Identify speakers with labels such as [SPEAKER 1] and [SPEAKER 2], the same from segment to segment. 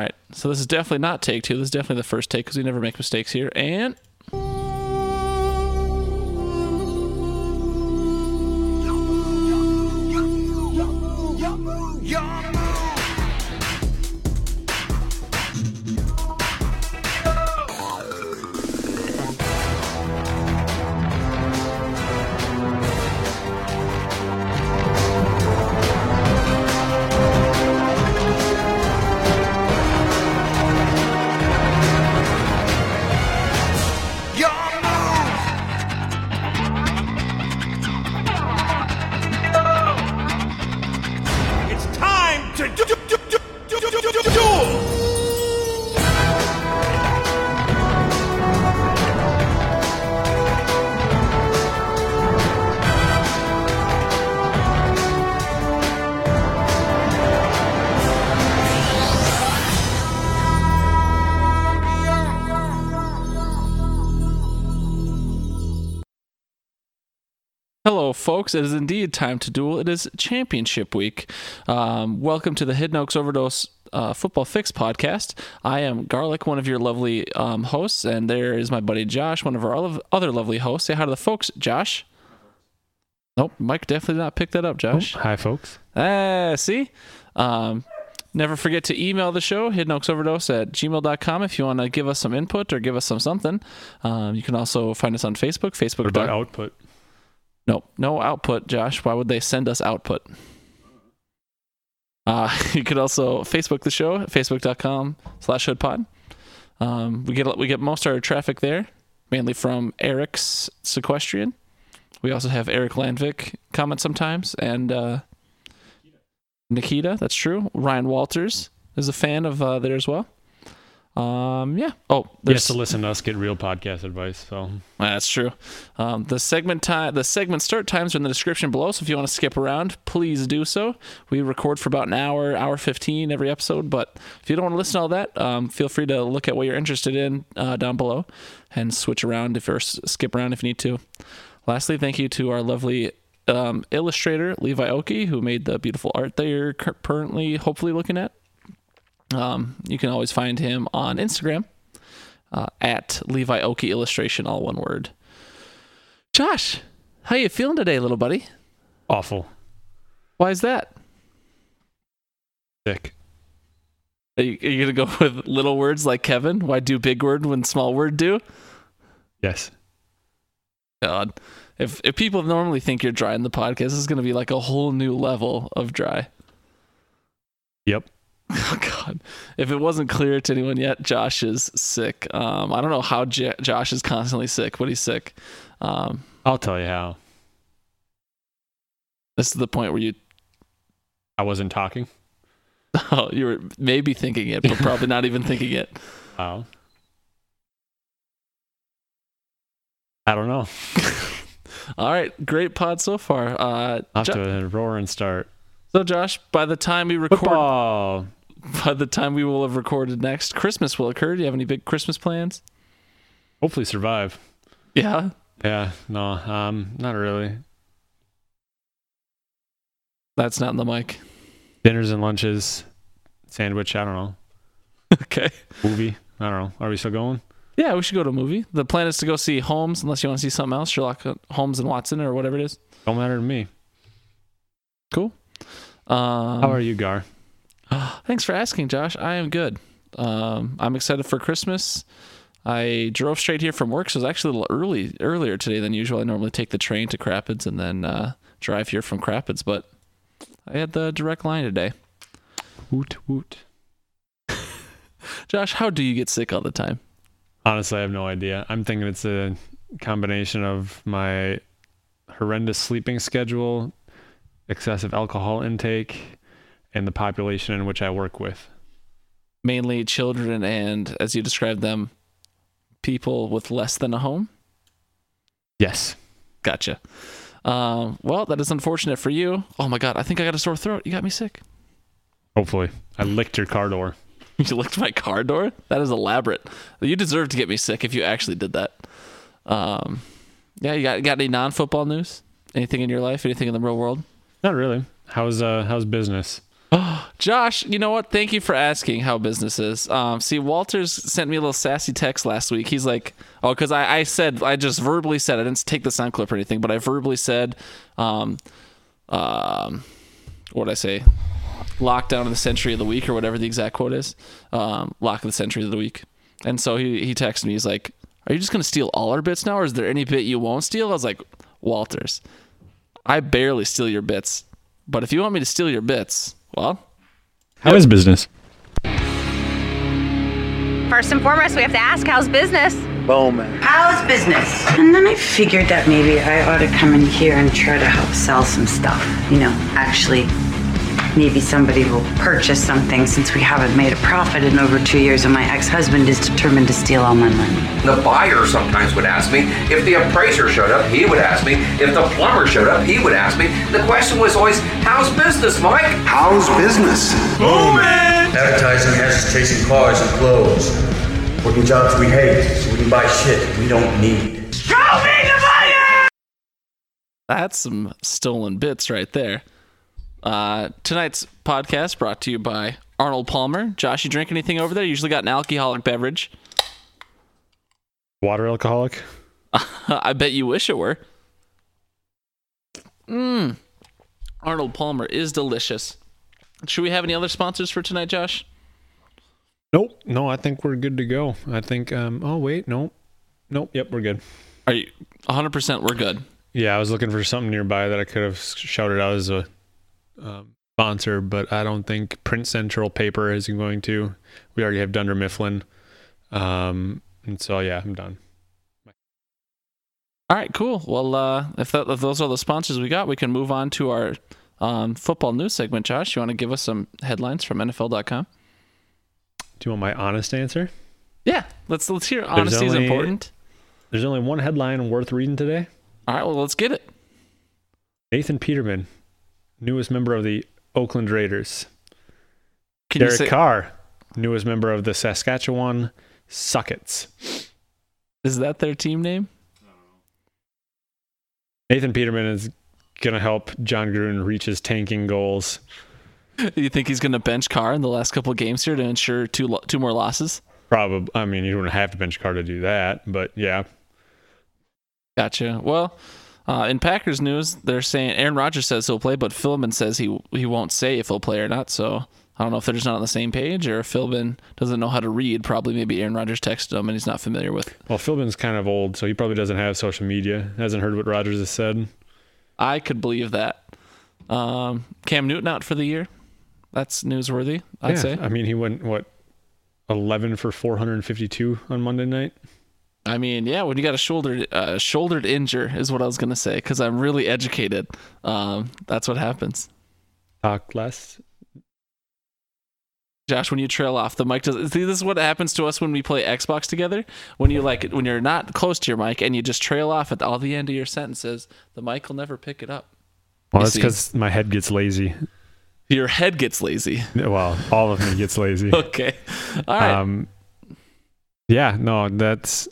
[SPEAKER 1] right. So this is definitely not take two. This is definitely the first take because we never make mistakes here. And folks. It is indeed time to duel. It is championship week. Um, welcome to the Hidden Oaks Overdose uh, Football Fix podcast. I am Garlic, one of your lovely um, hosts, and there is my buddy Josh, one of our other- lovely hosts. Say hi to the folks, Josh. Nope, Mike definitely did not pick that up, Josh.
[SPEAKER 2] Hi, folks.
[SPEAKER 1] Ah, see? Um, never forget to email the show, hidden oaks overdose at gmail.com if you want to give us some input or give us some something. Um, you can also find us on Facebook, Facebook.
[SPEAKER 2] What about output?
[SPEAKER 1] No, no output, Josh. Why would they send us output? Uh, you could also Facebook the show, facebook.com slash hoodpod. Um, we get we get most of our traffic there, mainly from Eric's Sequestrian. We also have Eric Landvik comment sometimes, and uh, Nikita. That's true. Ryan Walters is a fan of uh, there as well. Um, yeah. Oh,
[SPEAKER 2] Yes,
[SPEAKER 1] there's
[SPEAKER 2] to listen to us get real podcast advice. So
[SPEAKER 1] that's true. Um, the segment time, the segment start times are in the description below. So if you want to skip around, please do so. We record for about an hour, hour fifteen every episode. But if you don't want to listen to all that, um, feel free to look at what you're interested in uh, down below, and switch around if or s- skip around if you need to. Lastly, thank you to our lovely um, illustrator Levi Oki, who made the beautiful art that you're currently hopefully looking at. Um, you can always find him on Instagram uh, at Levi Oki Illustration, all one word. Josh, how you feeling today, little buddy?
[SPEAKER 2] awful,
[SPEAKER 1] Why is that?
[SPEAKER 2] sick.
[SPEAKER 1] Are you, are you gonna go with little words like Kevin? Why do big word when small word do?
[SPEAKER 2] Yes,
[SPEAKER 1] God, if if people normally think you're dry in the podcast, this is gonna be like a whole new level of dry.
[SPEAKER 2] Yep.
[SPEAKER 1] Oh God! If it wasn't clear to anyone yet, Josh is sick. Um, I don't know how J- Josh is constantly sick, but he's sick. Um,
[SPEAKER 2] I'll tell you how.
[SPEAKER 1] this is the point where you
[SPEAKER 2] I wasn't talking.
[SPEAKER 1] oh, you were maybe thinking it, but probably not even thinking it.
[SPEAKER 2] Wow. I don't know.
[SPEAKER 1] All right, great pod so far. Uh,
[SPEAKER 2] Off
[SPEAKER 1] Jo-
[SPEAKER 2] to a roaring start.
[SPEAKER 1] so Josh, by the time we record,
[SPEAKER 2] Football.
[SPEAKER 1] by the time we will have recorded next, Christmas will occur. Do you have any big Christmas plans?
[SPEAKER 2] Hopefully survive.
[SPEAKER 1] Yeah,
[SPEAKER 2] Yeah. No. Um. Not really.
[SPEAKER 1] that's not in the mic.
[SPEAKER 2] Dinners and lunches. Sandwich. I don't know.
[SPEAKER 1] okay.
[SPEAKER 2] Movie. I don't know. Are we still going?
[SPEAKER 1] Yeah, we should go to a movie. The plan is to go see Holmes, unless you want to see something else, Sherlock Holmes and Watson or whatever it is.
[SPEAKER 2] Don't matter to me.
[SPEAKER 1] Cool. Um,
[SPEAKER 2] How are you, Gar?
[SPEAKER 1] Thanks for asking, Josh. I am good. Um, I'm excited for Christmas. I drove straight here from work, so it was actually a little early earlier today than usual. I normally take the train to Crapids and then uh, drive here from Crapids, but I had the direct line today.
[SPEAKER 2] Woot woot.
[SPEAKER 1] Josh, how do you get sick all the time?
[SPEAKER 2] Honestly, I have no idea. I'm thinking it's a combination of my horrendous sleeping schedule, excessive alcohol intake, and the population in which I work with.
[SPEAKER 1] Mainly children and, as you described them, people with less than a home.
[SPEAKER 2] Yes.
[SPEAKER 1] Gotcha. Um, well, that is unfortunate for you. Oh my god, I think I got a sore throat. You got me sick.
[SPEAKER 2] Hopefully. I licked your car door.
[SPEAKER 1] You licked my car door? That is elaborate. You deserve to get me sick if you actually did that. Um, yeah, you got got any non-football news? Anything in your life? Anything in the real world?
[SPEAKER 2] Not really. How's uh how's business?
[SPEAKER 1] Josh, you know what? Thank you for asking how business is. Um, see, Walters sent me a little sassy text last week. He's like, "Oh, because I, I said I just verbally said I didn't take the sound clip or anything, but I verbally said, um, um, what did I say? Lockdown of the century of the week or whatever the exact quote is. Um, lock of the century of the week. And so he he texted me. He's like, "Are you just gonna steal all our bits now, or is there any bit you won't steal?" I was like, "Walters, I barely steal your bits, but if you want me to steal your bits, well."
[SPEAKER 2] How is business?
[SPEAKER 3] First and foremost, we have to ask how's business?
[SPEAKER 4] Bowman.
[SPEAKER 5] How's business? And then I figured that maybe I ought to come in here and try to help sell some stuff. You know, actually, maybe somebody will purchase something since we haven't made a profit in over two years and my ex-husband is determined to steal all my money.
[SPEAKER 6] The buyer sometimes would ask me. If the appraiser showed up, he would ask me. If the plumber showed up, he would ask me. The question was always, how's business, Mike?
[SPEAKER 4] How's business?
[SPEAKER 7] Advertising has us chasing cars and clothes. Working jobs we hate, so we can buy shit we don't need. Show me the buyer!
[SPEAKER 1] That's some stolen bits right there. Uh, tonight's podcast brought to you by Arnold Palmer. Josh, you drink anything over there? You usually got an alcoholic beverage.
[SPEAKER 2] Water alcoholic?
[SPEAKER 1] I bet you wish it were. Mmm. Arnold Palmer is delicious. Should we have any other sponsors for tonight, Josh?
[SPEAKER 2] Nope. No, I think we're good to go. I think. Um. Oh wait, nope. Nope. Yep, we're good.
[SPEAKER 1] Are you 100% we're good?
[SPEAKER 2] Yeah, I was looking for something nearby that I could have shouted out as a um, sponsor, but I don't think Print Central Paper is going to. We already have Dunder Mifflin, um, and so yeah, I'm done.
[SPEAKER 1] All right, cool. Well, uh, if, that, if those are the sponsors we got, we can move on to our um, football news segment. Josh, you want to give us some headlines from NFL.com?
[SPEAKER 2] Do you want my honest answer?
[SPEAKER 1] Yeah, let's let's hear. Honesty is important.
[SPEAKER 2] There's only one headline worth reading today.
[SPEAKER 1] All right, well, let's get it.
[SPEAKER 2] Nathan Peterman, newest member of the Oakland Raiders.
[SPEAKER 1] Can you
[SPEAKER 2] Derek
[SPEAKER 1] say,
[SPEAKER 2] Carr, newest member of the Saskatchewan Suckets.
[SPEAKER 1] is that their team name?
[SPEAKER 2] Nathan Peterman is going to help Jon Gruden reach his tanking goals.
[SPEAKER 1] you think he's going to bench Carr in the last couple of games here to ensure two lo- two more losses?
[SPEAKER 2] Probably, I mean, you don't have to bench Carr to do that, but yeah.
[SPEAKER 1] Gotcha. Well, uh, in Packers news, they're saying Aaron Rodgers says he'll play, but Philbin says he he won't say if he'll play or not. So I don't know if they're just not on the same page or if Philbin doesn't know how to read. Probably maybe Aaron Rodgers texted him and he's not familiar with.
[SPEAKER 2] Well, Philbin's kind of old, so he probably doesn't have social media. Hasn't heard what Rodgers has said.
[SPEAKER 1] I could believe that. Um, Cam Newton out for the year. That's newsworthy. I'd
[SPEAKER 2] yeah,
[SPEAKER 1] say.
[SPEAKER 2] I mean, he went what, eleven for four hundred and fifty-two on Monday night.
[SPEAKER 1] I mean, yeah, when you got a shoulder uh, shouldered injure is what I was gonna say because I'm really educated. Um, that's what happens.
[SPEAKER 2] Talk less.
[SPEAKER 1] Josh, when you trail off, the mic does. See, this is what happens to us when we play Xbox together. When you like, when you're not close to your mic and you just trail off at all the end of your sentences, the mic will never pick it up.
[SPEAKER 2] Well,
[SPEAKER 1] You
[SPEAKER 2] that's because my head gets lazy.
[SPEAKER 1] Your head gets lazy.
[SPEAKER 2] Well, all of me gets lazy.
[SPEAKER 1] Okay, all right.
[SPEAKER 2] Um, yeah, no, that's.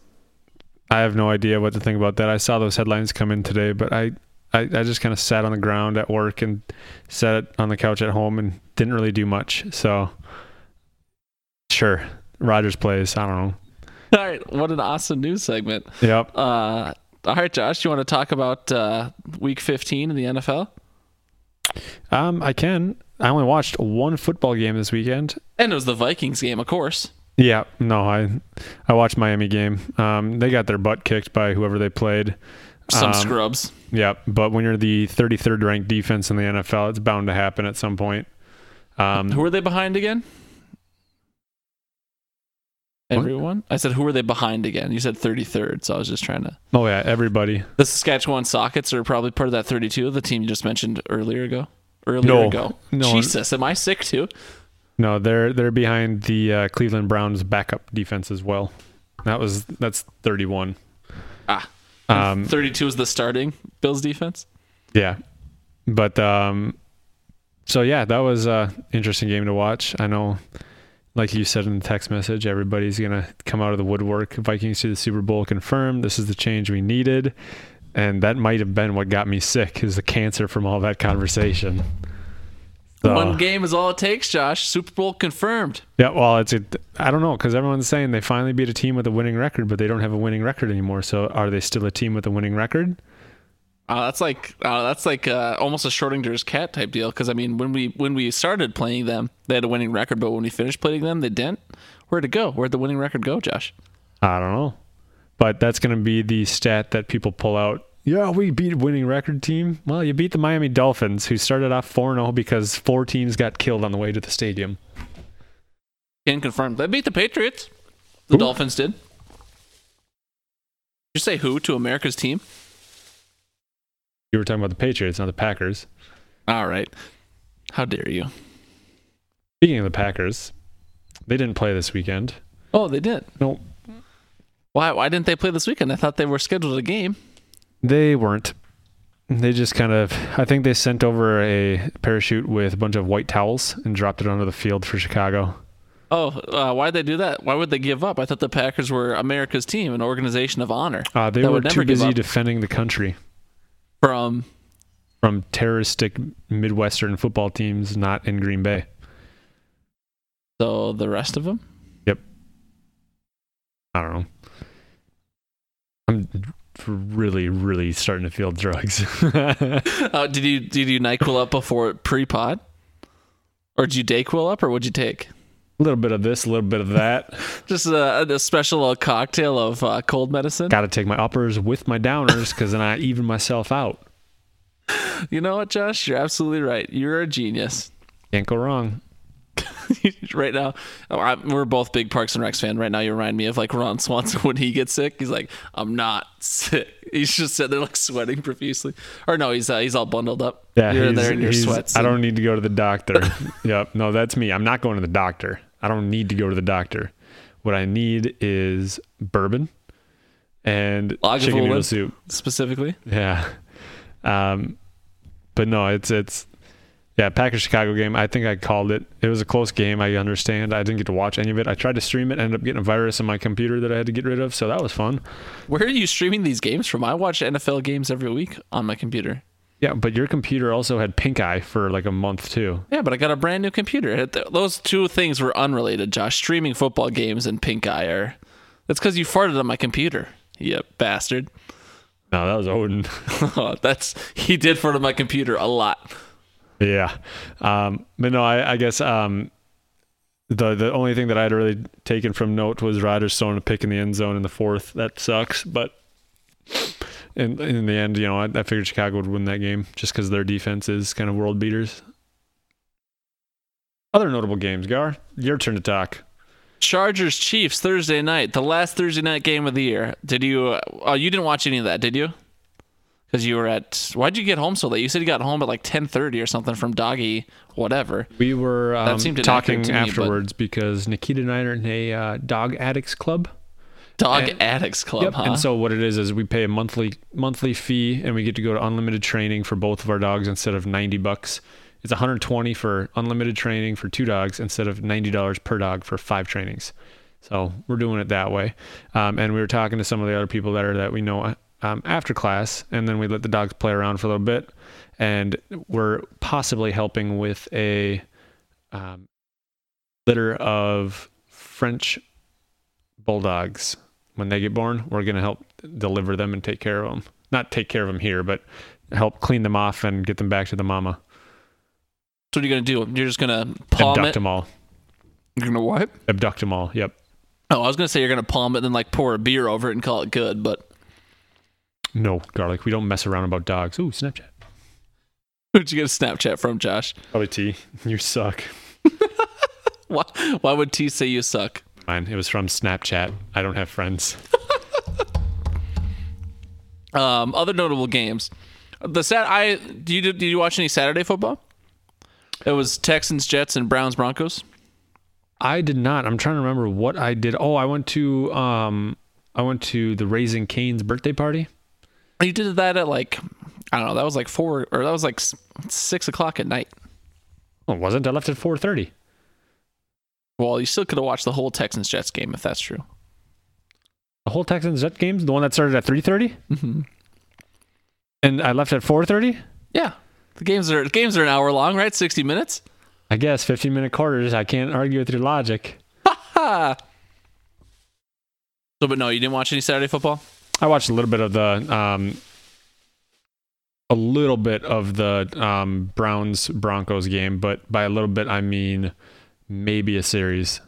[SPEAKER 2] I have no idea what to think about that. I saw those headlines come in today, but I, I, I just kind of sat on the ground at work and sat on the couch at home and didn't really do much. So, sure, Rodgers plays. I don't know.
[SPEAKER 1] all right. What an awesome news segment.
[SPEAKER 2] Yep.
[SPEAKER 1] Uh, all right, Josh, you want to talk about uh, Week 15 in the NFL?
[SPEAKER 2] Um, I can. I only watched one football game this weekend.
[SPEAKER 1] And it was the Vikings game, of course.
[SPEAKER 2] Yeah, no, I, I watched Miami game. Um, they got their butt kicked by whoever they played.
[SPEAKER 1] Some
[SPEAKER 2] Um,
[SPEAKER 1] scrubs.
[SPEAKER 2] Yeah, but when you're the 33rd ranked defense in the NFL, it's bound to happen at some point. Um,
[SPEAKER 1] Who are they behind again?
[SPEAKER 2] What?
[SPEAKER 1] Everyone? I said, who are they behind again? You said 33rd, so I was just trying to.
[SPEAKER 2] oh yeah, everybody.
[SPEAKER 1] The Saskatchewan Sockets are probably part of that 32, the team you just mentioned earlier ago. Earlier
[SPEAKER 2] No,
[SPEAKER 1] ago.
[SPEAKER 2] no.
[SPEAKER 1] Jesus, am I sick too?
[SPEAKER 2] No, they're they're behind the uh, Cleveland Browns backup defense as well. That was that's 31.
[SPEAKER 1] Ah.
[SPEAKER 2] Um,
[SPEAKER 1] 32 is the starting Bills defense.
[SPEAKER 2] Yeah, but um, so yeah, that was a interesting game to watch. I know, like you said in the text message, everybody's gonna come out of the woodwork. Vikings to the Super Bowl confirmed. This is the change we needed, and that might have been what got me sick. Is the cancer from all that conversation. So,
[SPEAKER 1] One game is all it takes, Josh. Super Bowl confirmed.
[SPEAKER 2] Yeah, well, it's a, I don't know because everyone's saying they finally beat a team with a winning record, but they don't have a winning record anymore. So are they still a team with a winning record?
[SPEAKER 1] Uh, that's like uh, that's like uh, almost a Schrodinger's cat type deal. Because I mean, when we when we started playing them, they had a winning record, but when we finished playing them, they didn't. Where'd it go? Where'd the winning record go, Josh?
[SPEAKER 2] I don't know, but that's going to be the stat that people pull out. Yeah, we beat a winning record team. Well, you beat the Miami Dolphins, who started off 4 0 because four teams got killed on the way to the stadium.
[SPEAKER 1] Can confirm. They beat the Patriots. The Dolphins did. Did you say who to America's team?
[SPEAKER 2] You were talking about the Patriots, not the Packers.
[SPEAKER 1] All right. How dare you?
[SPEAKER 2] Speaking of the Packers, they didn't play this weekend.
[SPEAKER 1] Oh, they did.
[SPEAKER 2] No,
[SPEAKER 1] Why? Why didn't they play this weekend? I thought they were scheduled a game.
[SPEAKER 2] They weren't. They just kind of, I think they sent over a parachute with a bunch of white towels and dropped it onto the field for Chicago.
[SPEAKER 1] Oh, uh, why'd they do that? Why would they give up? I thought the Packers were America's team, an organization of honor.
[SPEAKER 2] Uh, they were too busy defending the country
[SPEAKER 1] From
[SPEAKER 2] from terroristic Midwestern football teams not in Green Bay.
[SPEAKER 1] so the rest of them. Yep.
[SPEAKER 2] I don't know. I'm really, really starting to feel drugs.
[SPEAKER 1] Uh, did you did you Nyquil up before pre-pod, or did you Dayquil up, or what'd you take?
[SPEAKER 2] a little bit of this, a little bit of that.
[SPEAKER 1] Just a, a special little cocktail of uh, cold medicine.
[SPEAKER 2] Got to take my uppers with my downers because then I even myself out.
[SPEAKER 1] You know what, Josh? You're absolutely right. You're a genius.
[SPEAKER 2] Can't go wrong.
[SPEAKER 1] right now, I, we're both big Parks and Recs fan. Right now, you remind me of like Ron Swanson when he gets sick. He's like, "I'm not sick." He's just sitting there like sweating profusely. Or no, he's uh, he's all bundled up.
[SPEAKER 2] Yeah,
[SPEAKER 1] you're there in your sweats.
[SPEAKER 2] I don't need to go to the doctor. yep, no, that's me. I'm not going to the doctor. I don't need to go to the doctor. What I need is bourbon and
[SPEAKER 1] Lagavulin?
[SPEAKER 2] chicken noodle soup.
[SPEAKER 1] specifically.
[SPEAKER 2] Yeah. Um, but no, it's it's yeah, Packers Chicago game. I think I called it. It was a close game. I understand. I didn't get to watch any of it. I tried to stream it, ended up getting a virus in my computer that I had to get rid of. So that was fun.
[SPEAKER 1] Where are you streaming these games from? I watch NFL games every week on my computer.
[SPEAKER 2] Yeah, but your computer also had pink eye for like a month too.
[SPEAKER 1] Yeah, but I got a brand new computer. Those two things were unrelated, Josh. Streaming football games and pink eye are. That's because you farted on my computer. Yep, bastard.
[SPEAKER 2] No, that was Odin.
[SPEAKER 1] Oh, That's he did fart on my computer a lot.
[SPEAKER 2] Yeah. Um, but no, I, I guess um, the the only thing that I'd really taken from note was Rodgers throwing a pick in the end zone in the fourth. That sucks, but in in the end, you know, I, I figured Chicago would win that game just because their defense is kind of world beaters. Other notable games, Gar, your turn to talk.
[SPEAKER 1] Chargers Chiefs Thursday night, the last Thursday night game of the year. Did you? Uh, oh, you didn't watch any of that, did you? Because you were at. Why'd you get home so late? You said you got home at like ten thirty or something from Doggy, whatever.
[SPEAKER 2] We were um,
[SPEAKER 1] seemed
[SPEAKER 2] talking
[SPEAKER 1] me, but-
[SPEAKER 2] afterwards because Nikita and I are in a uh, dog addicts club.
[SPEAKER 1] Dog
[SPEAKER 2] And-
[SPEAKER 1] Addicts Club,
[SPEAKER 2] Yep.
[SPEAKER 1] huh?
[SPEAKER 2] And so what it is is we pay a monthly monthly fee and we get to go to unlimited training for both of our dogs instead of 90 bucks. It's 120 for unlimited training for two dogs instead of $90 per dog for five trainings. So we're doing it that way. Um, and we were talking to some of the other people that are that we know um, after class, and then we let the dogs play around for a little bit, and we're possibly helping with a um, litter of French bulldogs when they get born we're going to help deliver them and take care of them not take care of them here but help clean them off and get them back to the mama
[SPEAKER 1] So what are you gonna do? You're just gonna palm
[SPEAKER 2] abduct
[SPEAKER 1] it.
[SPEAKER 2] them all
[SPEAKER 1] You're gonna what?
[SPEAKER 2] abduct them all yep
[SPEAKER 1] Oh, I was gonna say you're gonna palm it and then like pour a beer over it and call it good, but
[SPEAKER 2] no garlic. We don't mess around about dogs. Ooh snapchat.
[SPEAKER 1] Who'd you get a Snapchat from, Josh?
[SPEAKER 2] probably t you suck.
[SPEAKER 1] Why, why would T say you suck?
[SPEAKER 2] fine it was from snapchat. I don't have friends.
[SPEAKER 1] Um, other notable games. The sat I do you did you watch any Saturday football? It was Texans, Jets, and Browns, Broncos.
[SPEAKER 2] i did not. I'm trying to remember what i did. Oh i went to um i went to the raising cane's birthday party
[SPEAKER 1] You did that at like I don't know. That was like four or that was like six o'clock at night.
[SPEAKER 2] oh it wasn't i left at 4.30
[SPEAKER 1] Well, you still could have watched the whole Texans Jets game if that's true.
[SPEAKER 2] the whole texans jet games the one that started at 3.30
[SPEAKER 1] Mm-hmm.
[SPEAKER 2] and i left at 4.30
[SPEAKER 1] Yeah, the games are games are an hour long, right? Sixty minutes.
[SPEAKER 2] I guess 15 minute quarters. I can't argue with your logic.
[SPEAKER 1] So, but no, you didn't watch any Saturday football.
[SPEAKER 2] I watched a little bit of the um, a little bit of the um, Browns Broncos game, but by a little bit I mean maybe a series.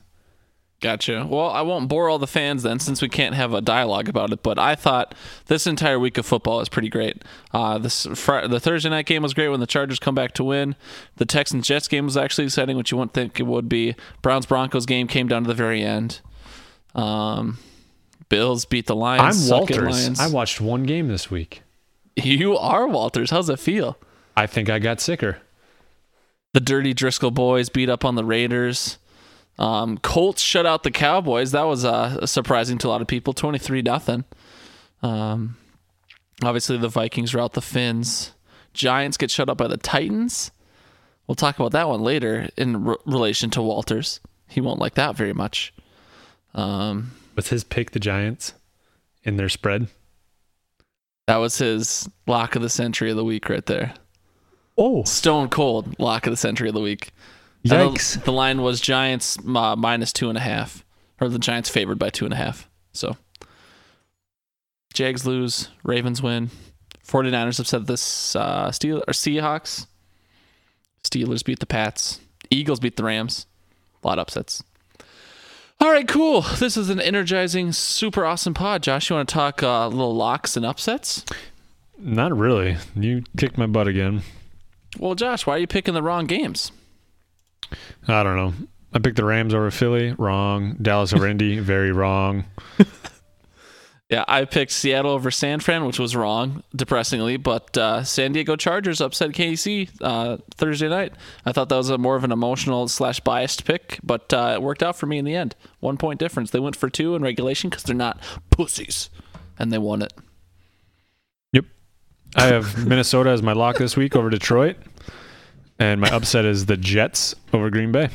[SPEAKER 1] Gotcha. Well, I won't bore all the fans then, since we can't have a dialogue about it. But I thought this entire week of football is pretty great. Uh, this fr- the Thursday night game was great when the Chargers come back to win. The Texans Jets game was actually exciting, which you wouldn't think it would be. Browns Broncos game came down to the very end. Um, Bills beat the Lions.
[SPEAKER 2] I'm Walters.
[SPEAKER 1] Lions.
[SPEAKER 2] I watched one game this week.
[SPEAKER 1] You are Walters. How's it feel?
[SPEAKER 2] I think I got sicker.
[SPEAKER 1] The Dirty Driscoll boys beat up on the Raiders. Um, Colts shut out the Cowboys. That was uh, surprising to a lot of people. Twenty three nothing. Um, obviously the Vikings rout the Finns. Giants get shut up by the Titans. We'll talk about that one later in re- relation to Walters. He won't like that very much. Um,
[SPEAKER 2] Was his pick the Giants in their spread?
[SPEAKER 1] that was his lock of the century of the week right there.
[SPEAKER 2] Oh,
[SPEAKER 1] Stone cold lock of the century of the week.
[SPEAKER 2] Yikes!
[SPEAKER 1] The, line was Giants uh, minus two and a half, or the Giants favored by two and a half. So, Jags lose, Ravens win. 49ers upset this uh, Steel or Seahawks. Steelers beat the Pats. Eagles beat the Rams. A lot of upsets. All right, cool. This is an energizing, super awesome pod. Josh, you want to talk uh, little locks and upsets?
[SPEAKER 2] Not really. You kicked my butt again.
[SPEAKER 1] Well, Josh, why are you picking the wrong games?
[SPEAKER 2] I don't know. I picked the Rams over Philly. Wrong. Dallas over Indy. Very wrong.
[SPEAKER 1] Yeah, I picked Seattle over San Fran, which was wrong, depressingly. But uh, San Diego Chargers upset KC uh, Thursday night. I thought that was a more of an emotional slash biased pick, but uh, it worked out for me in the end. One point difference. They went for two in regulation because they're not pussies, and they won it.
[SPEAKER 2] Yep. I have Minnesota as my lock this week over Detroit. And my upset is the Jets over Green Bay.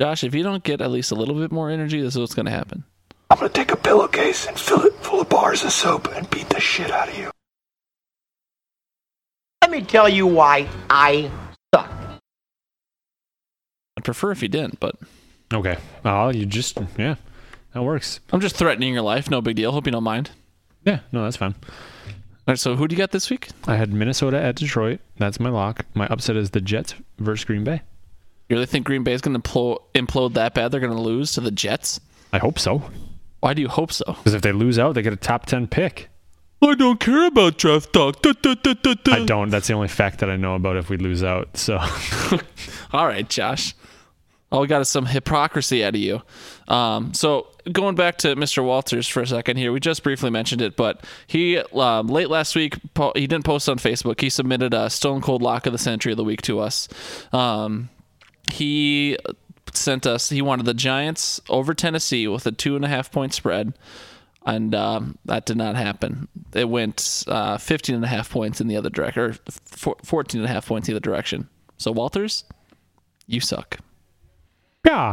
[SPEAKER 1] Josh, if you don't get at least a little bit more energy, this is what's going to happen.
[SPEAKER 4] I'm gonna take a pillowcase and fill it full of bars of soap and beat the shit out of you.
[SPEAKER 8] Let me tell you why I suck.
[SPEAKER 1] I'd prefer if you didn't, but
[SPEAKER 2] Okay. Oh, you just, yeah, that works.
[SPEAKER 1] I'm just threatening your life. No big deal. Hope you don't mind.
[SPEAKER 2] Yeah, no, that's fine.
[SPEAKER 1] All right, so who do you got this week?
[SPEAKER 2] I had Minnesota at Detroit. That's my lock. My upset is the Jets versus Green Bay.
[SPEAKER 1] You really think Green Bay is going to implode, implode that bad? They're going to lose to the Jets?
[SPEAKER 2] I hope so.
[SPEAKER 1] Why do you hope so?
[SPEAKER 2] Because if they lose out, they get a top 10 pick.
[SPEAKER 1] I don't care about draft talk.
[SPEAKER 2] I don't. That's the only fact that I know about if we lose out. So,
[SPEAKER 1] All right, Josh. All we got is some hypocrisy out of you. Um, so going back to Mr. Walters for a second here, we just briefly mentioned it, but he um, late last week po- he didn't post on Facebook. He submitted a Stone Cold Lock of the Century of the Week to us. Um, he sent us. He wanted the Giants over Tennessee with a two and a half point spread. And um, that did not happen. It went uh, 15 and a half points in the other direction, or four- 14 and a half points in the other direction. So, Walters, you suck.
[SPEAKER 2] yeah.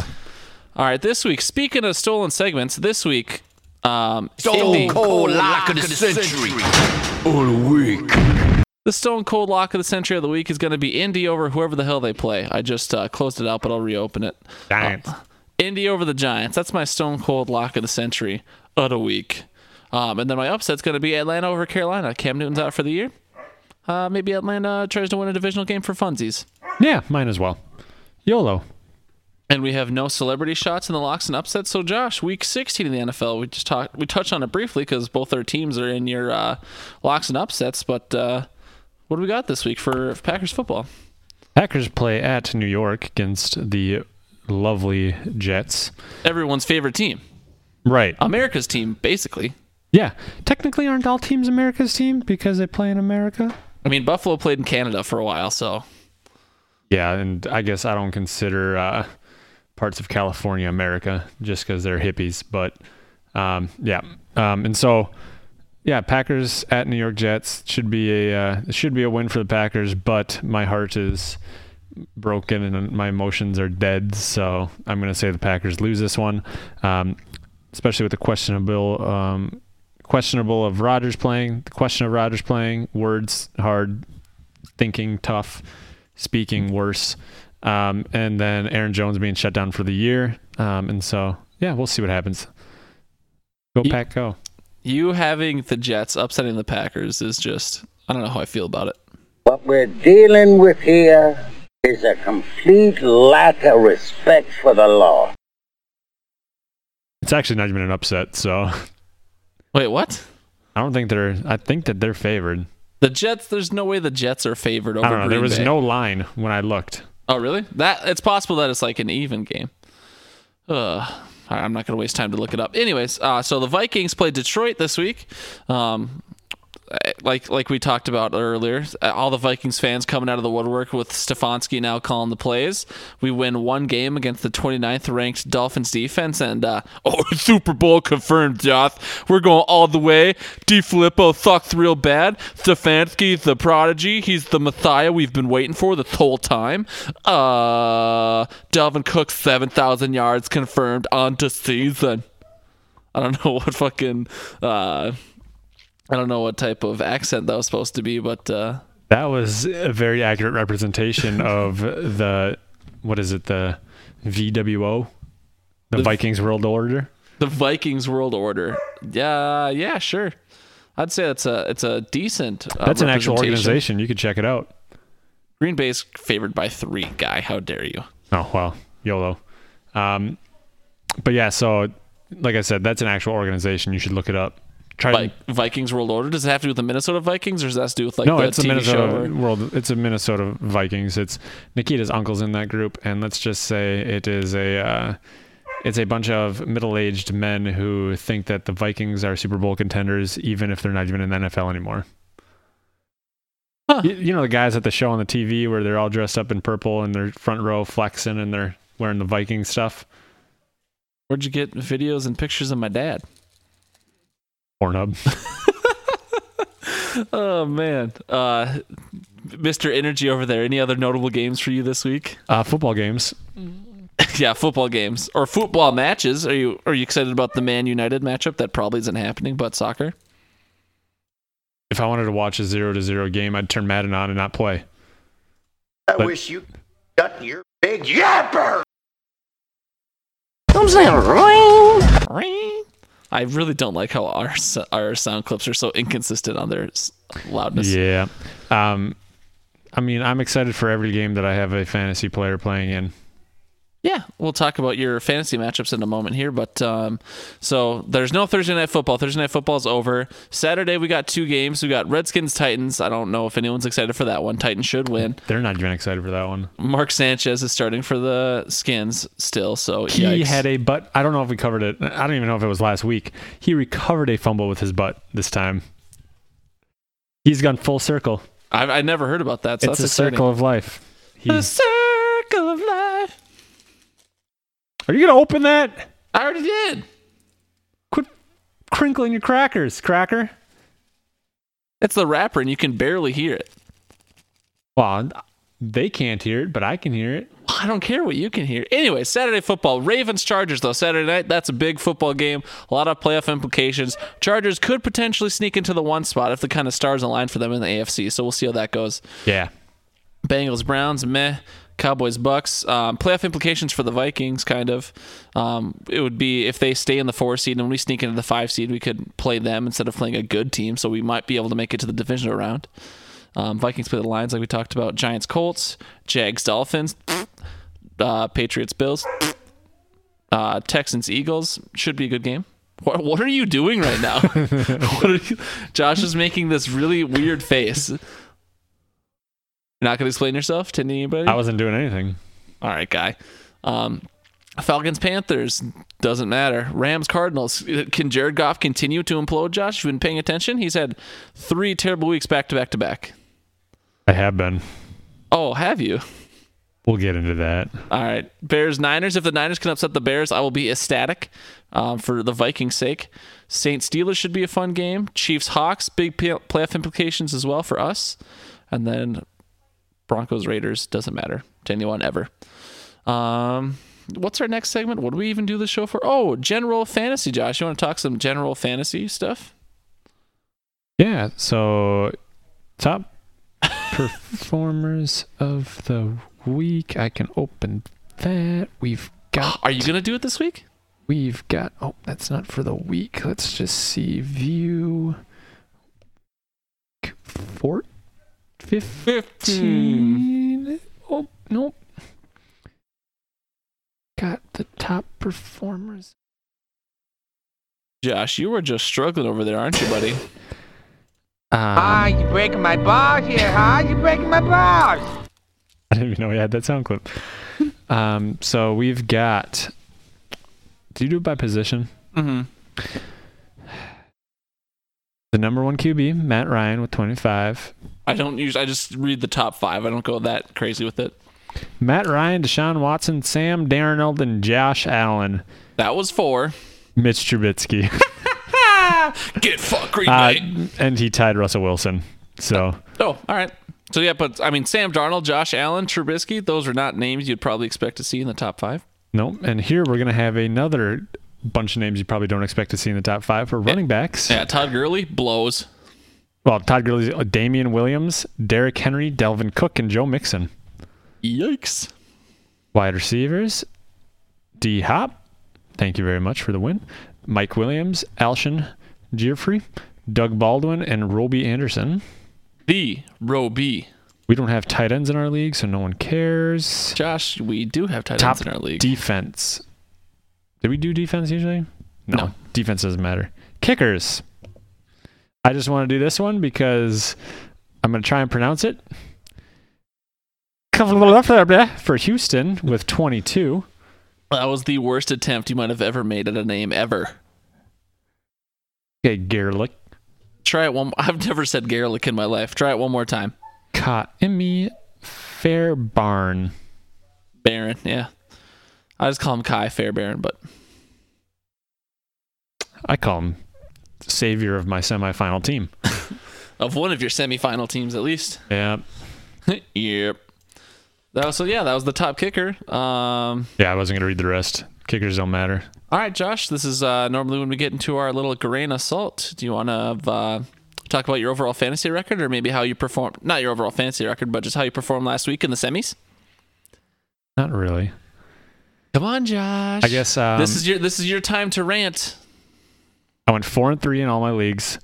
[SPEAKER 1] All right, this week, speaking of stolen segments, this week, um,
[SPEAKER 9] Stone
[SPEAKER 1] Indy-
[SPEAKER 9] Cold Lock of the Century. All week.
[SPEAKER 1] The Stone Cold Lock of the Century of the Week is going to be Indy over whoever the hell they play. I just uh, closed it out, but I'll reopen it.
[SPEAKER 2] Giants.
[SPEAKER 1] Uh, Indy over the Giants. That's my Stone Cold Lock of the Century of the Week. Um, and then my upset's going to be Atlanta over Carolina. Cam Newton's out for the year. Uh, maybe Atlanta tries to win a divisional game for funsies.
[SPEAKER 2] Yeah, mine as well. YOLO.
[SPEAKER 1] And we have no celebrity shots in the locks and upsets. So, Josh, week 16 in the NFL, we just talked, we touched on it briefly because both our teams are in your uh, locks and upsets. But uh, what do we got this week for Packers football?
[SPEAKER 2] Packers play at New York against the lovely Jets.
[SPEAKER 1] Everyone's favorite team,
[SPEAKER 2] Right.
[SPEAKER 1] America's team, basically.
[SPEAKER 2] Yeah. Technically, aren't all teams America's team because they play in America?
[SPEAKER 1] I mean, Buffalo played in Canada for a while, so
[SPEAKER 2] Yeah, and I guess I don't consider uh, parts of California America just because they're hippies. But um, yeah, um, and so yeah, Packers at New York Jets should be a uh, should be a win for the Packers. But my heart is broken and my emotions are dead. So I'm gonna say the Packers lose this one, um, especially with the questionable. Um, questionable of Rodgers playing the question of Rodgers playing words hard thinking tough speaking worse Um, and then Aaron Jones being shut down for the year. Um, and so, yeah, we'll see what happens. Go Pack, go.
[SPEAKER 1] You having the Jets upsetting the Packers is just I don't know how I feel about it.
[SPEAKER 10] What we're dealing with here is a complete lack of respect for the law.
[SPEAKER 2] It's actually not even an upset, so
[SPEAKER 1] Wait, what?
[SPEAKER 2] I don't think they're. I think that they're favored.
[SPEAKER 1] The Jets. There's no way the Jets are favored over.
[SPEAKER 2] I don't know.
[SPEAKER 1] Green
[SPEAKER 2] there was
[SPEAKER 1] Bay.
[SPEAKER 2] no line when I looked.
[SPEAKER 1] Oh, really? That it's possible that it's like an even game. Ugh. I'm not going to waste time to look it up. Anyways, uh, so the Vikings played Detroit this week. Um, like like we talked about earlier, all the Vikings fans coming out of the woodwork with Stefanski now calling the plays. We win one game against the 29th ranked Dolphins defense, and uh, oh, Super Bowl confirmed, Joth. We're going all the way. DeFilippo sucks real bad. Stefanski, the prodigy. He's the Messiah we've been waiting for this whole time. Uh, Dalvin Cook, 7,000 yards confirmed on to season. I don't know what fucking. Uh, I don't know what type of accent that was supposed to be, but uh,
[SPEAKER 2] That was a very accurate representation of the what is it? The VWO, the,
[SPEAKER 1] The-
[SPEAKER 2] Vikings World Order.
[SPEAKER 1] the Vikings world order. Yeah, yeah, sure. I'd say it's a it's a decent. Uh,
[SPEAKER 2] That's an actual organization. You could check it out.
[SPEAKER 1] Green Bay's favored by three. Guy, how dare you?
[SPEAKER 2] Oh well, YOLO. Um, but yeah, so like I said, that's an actual organization. You should look it up. Try
[SPEAKER 1] Like Vikings world order. Does it have to do with the Minnesota Vikings, or does that have to do with like
[SPEAKER 2] no,
[SPEAKER 1] the
[SPEAKER 2] it's a
[SPEAKER 1] TV
[SPEAKER 2] Minnesota
[SPEAKER 1] show?
[SPEAKER 2] world. It's a Minnesota Vikings. It's Nikita's uncle's in that group, and let's just say it is a uh, it's a bunch of middle-aged men who think that the Vikings are Super Bowl contenders, even if they're not even in the NFL anymore.
[SPEAKER 1] Huh.
[SPEAKER 2] You, you know the guys at the show on the TV where they're all dressed up in purple and they're front row flexing and they're wearing the Viking stuff.
[SPEAKER 1] Where'd you get videos and pictures of my dad?
[SPEAKER 2] Pornhub.
[SPEAKER 1] Oh man, uh, Mr. Energy over there. Any other notable games for you this week?
[SPEAKER 2] Uh, football games.
[SPEAKER 1] yeah, football games or football matches. Are you are you excited about the Man United matchup? That probably isn't happening, but soccer.
[SPEAKER 2] If I wanted to watch a zero to zero game, I'd turn Madden on and not play.
[SPEAKER 8] I
[SPEAKER 2] But-
[SPEAKER 8] wish you got your big yapper.
[SPEAKER 1] I'm saying ring. I really don't like how our our sound clips are so inconsistent on their loudness.
[SPEAKER 2] Yeah. Um, I mean, I'm excited for every game that I have a fantasy player playing in.
[SPEAKER 1] Yeah, we'll talk about your fantasy matchups in a moment here. But um, so there's no Thursday night football. Thursday night football is over. Saturday we got two games. We got Redskins Titans. I don't know if anyone's excited for that one. Titans should win.
[SPEAKER 2] They're not even excited for that one.
[SPEAKER 1] Mark Sanchez is starting for the Skins still. So
[SPEAKER 2] He
[SPEAKER 1] yikes.
[SPEAKER 2] had a butt. I don't know if we covered it. I don't even know if it was last week. He recovered a fumble with his butt this time. He's gone full circle.
[SPEAKER 1] I, I never heard about that. So
[SPEAKER 2] it's
[SPEAKER 1] that's
[SPEAKER 2] a
[SPEAKER 1] exciting.
[SPEAKER 2] circle of life.
[SPEAKER 1] The
[SPEAKER 2] He's,
[SPEAKER 1] circle of life.
[SPEAKER 2] Are you gonna open that?
[SPEAKER 1] I already did.
[SPEAKER 2] Quit crinkling your crackers, cracker.
[SPEAKER 1] It's the wrapper, and you can barely hear it.
[SPEAKER 2] Well, they can't hear it, but I can hear it.
[SPEAKER 1] I don't care what you can hear. Anyway, Saturday football. Ravens Chargers though. Saturday night. That's a big football game. A lot of playoff implications. Chargers could potentially sneak into the one spot if the kind of stars align for them in the AFC. So we'll see how that goes.
[SPEAKER 2] Yeah.
[SPEAKER 1] Bengals Browns meh. Cowboys Bucks. Um, playoff implications for the Vikings kind of. Um, it would be if they stay in the four seed and we sneak into the five seed, we could play them instead of playing a good team. So we might be able to make it to the divisional round. Um, Vikings play the Lions like we talked about. Giants Colts. Jags Dolphins. Uh, Patriots Bills. Uh, Texans Eagles should be a good game. What, what are you doing right now? you, Josh is making this really weird face. You're not going to explain yourself to anybody?
[SPEAKER 2] I wasn't doing anything.
[SPEAKER 1] All right, guy. Um, Falcons Panthers doesn't matter. Rams Cardinals. Can Jared Goff continue to implode? Josh, you've been paying attention. He's had three terrible weeks back to back to back.
[SPEAKER 2] I have been.
[SPEAKER 1] Oh, have you?
[SPEAKER 2] We'll get into that.
[SPEAKER 1] All right, Bears Niners. If the Niners can upset the Bears, I will be ecstatic um, for the Vikings' sake. Saints Steelers should be a fun game. Chiefs Hawks, big playoff implications as well for us. And then Broncos Raiders doesn't matter to anyone ever. Um, what's our next segment? What do we even do the show for? Oh, general fantasy. Josh, you want to talk some general fantasy stuff?
[SPEAKER 2] Yeah. So, top performers of the week. I can open that. We've got.
[SPEAKER 1] Are you gonna do it this week?
[SPEAKER 2] We've got. Oh, that's not for the week. Let's just see. View. Four. Fifteen. Oh nope. Got the top performers.
[SPEAKER 1] Josh, you were just struggling over there, aren't you, buddy?
[SPEAKER 2] Um,
[SPEAKER 8] Ah, you breaking my balls here, huh? You breaking my balls.
[SPEAKER 2] I didn't even know we had that sound clip. um, so we've got. Do you do it by position?
[SPEAKER 1] Mm-hmm.
[SPEAKER 2] The number one QB, Matt Ryan, with 25.
[SPEAKER 1] I don't use. I just read the top five. I don't go that crazy with it.
[SPEAKER 2] Matt Ryan, Deshaun Watson, Sam Darnold, and Josh Allen.
[SPEAKER 1] That was four.
[SPEAKER 2] Mitch Trubisky.
[SPEAKER 1] Get fucked, Green
[SPEAKER 2] Uh, and he tied Russell Wilson. So
[SPEAKER 1] Oh, all right. So yeah, but I mean, Sam Darnold, Josh Allen, Trubisky. Those are not names you'd probably expect to see in the top five.
[SPEAKER 2] no. And here we're gonna have another bunch of names you probably don't expect to see in the top five for running backs.
[SPEAKER 1] Yeah, Todd Gurley blows.
[SPEAKER 2] Well, Todd Gurley, uh, Damien Williams, Derrick Henry, Dalvin Cook, and Joe Mixon.
[SPEAKER 1] Yikes.
[SPEAKER 2] Wide receivers, D Hop. Thank you very much for the win. Mike Williams, Alshon Jeffery, Doug Baldwin, and Robby Anderson.
[SPEAKER 1] The B.
[SPEAKER 2] We don't have tight ends in our league, so no one cares.
[SPEAKER 1] Josh, we do have tight
[SPEAKER 2] Top
[SPEAKER 1] ends in our league.
[SPEAKER 2] defense. Did we do defense usually?
[SPEAKER 1] No.
[SPEAKER 2] Defense doesn't matter. Kickers. I just want to do this one because I'm going to try and pronounce it. For Houston with 22.
[SPEAKER 1] that was the worst attempt you might have ever made at a name ever.
[SPEAKER 2] Okay, Gerlich.
[SPEAKER 1] Try it one. I've never said Garlic in my life. Try it one more time.
[SPEAKER 2] Kaimi Fairbarn.
[SPEAKER 1] Baron. Yeah. I just call him Kai Fairbairn, but
[SPEAKER 2] I call him savior of my semifinal team.
[SPEAKER 1] of one of your semifinal teams at least.
[SPEAKER 2] Yeah.
[SPEAKER 1] yep. That was, so yeah, that was the top kicker. Um,
[SPEAKER 2] Yeah, I wasn't going to read the rest. Kickers don't matter.
[SPEAKER 1] all right, Josh. This is uh, normally when we get into our little grain assault. Do you want to uh, talk about your overall fantasy record, or maybe how you performed? Not your overall fantasy record, but just how you performed last week in the semis.
[SPEAKER 2] Not really.
[SPEAKER 1] Come on, Josh.
[SPEAKER 2] I guess um,
[SPEAKER 1] this is your this is your time to rant.
[SPEAKER 2] I went four and three in all my leagues.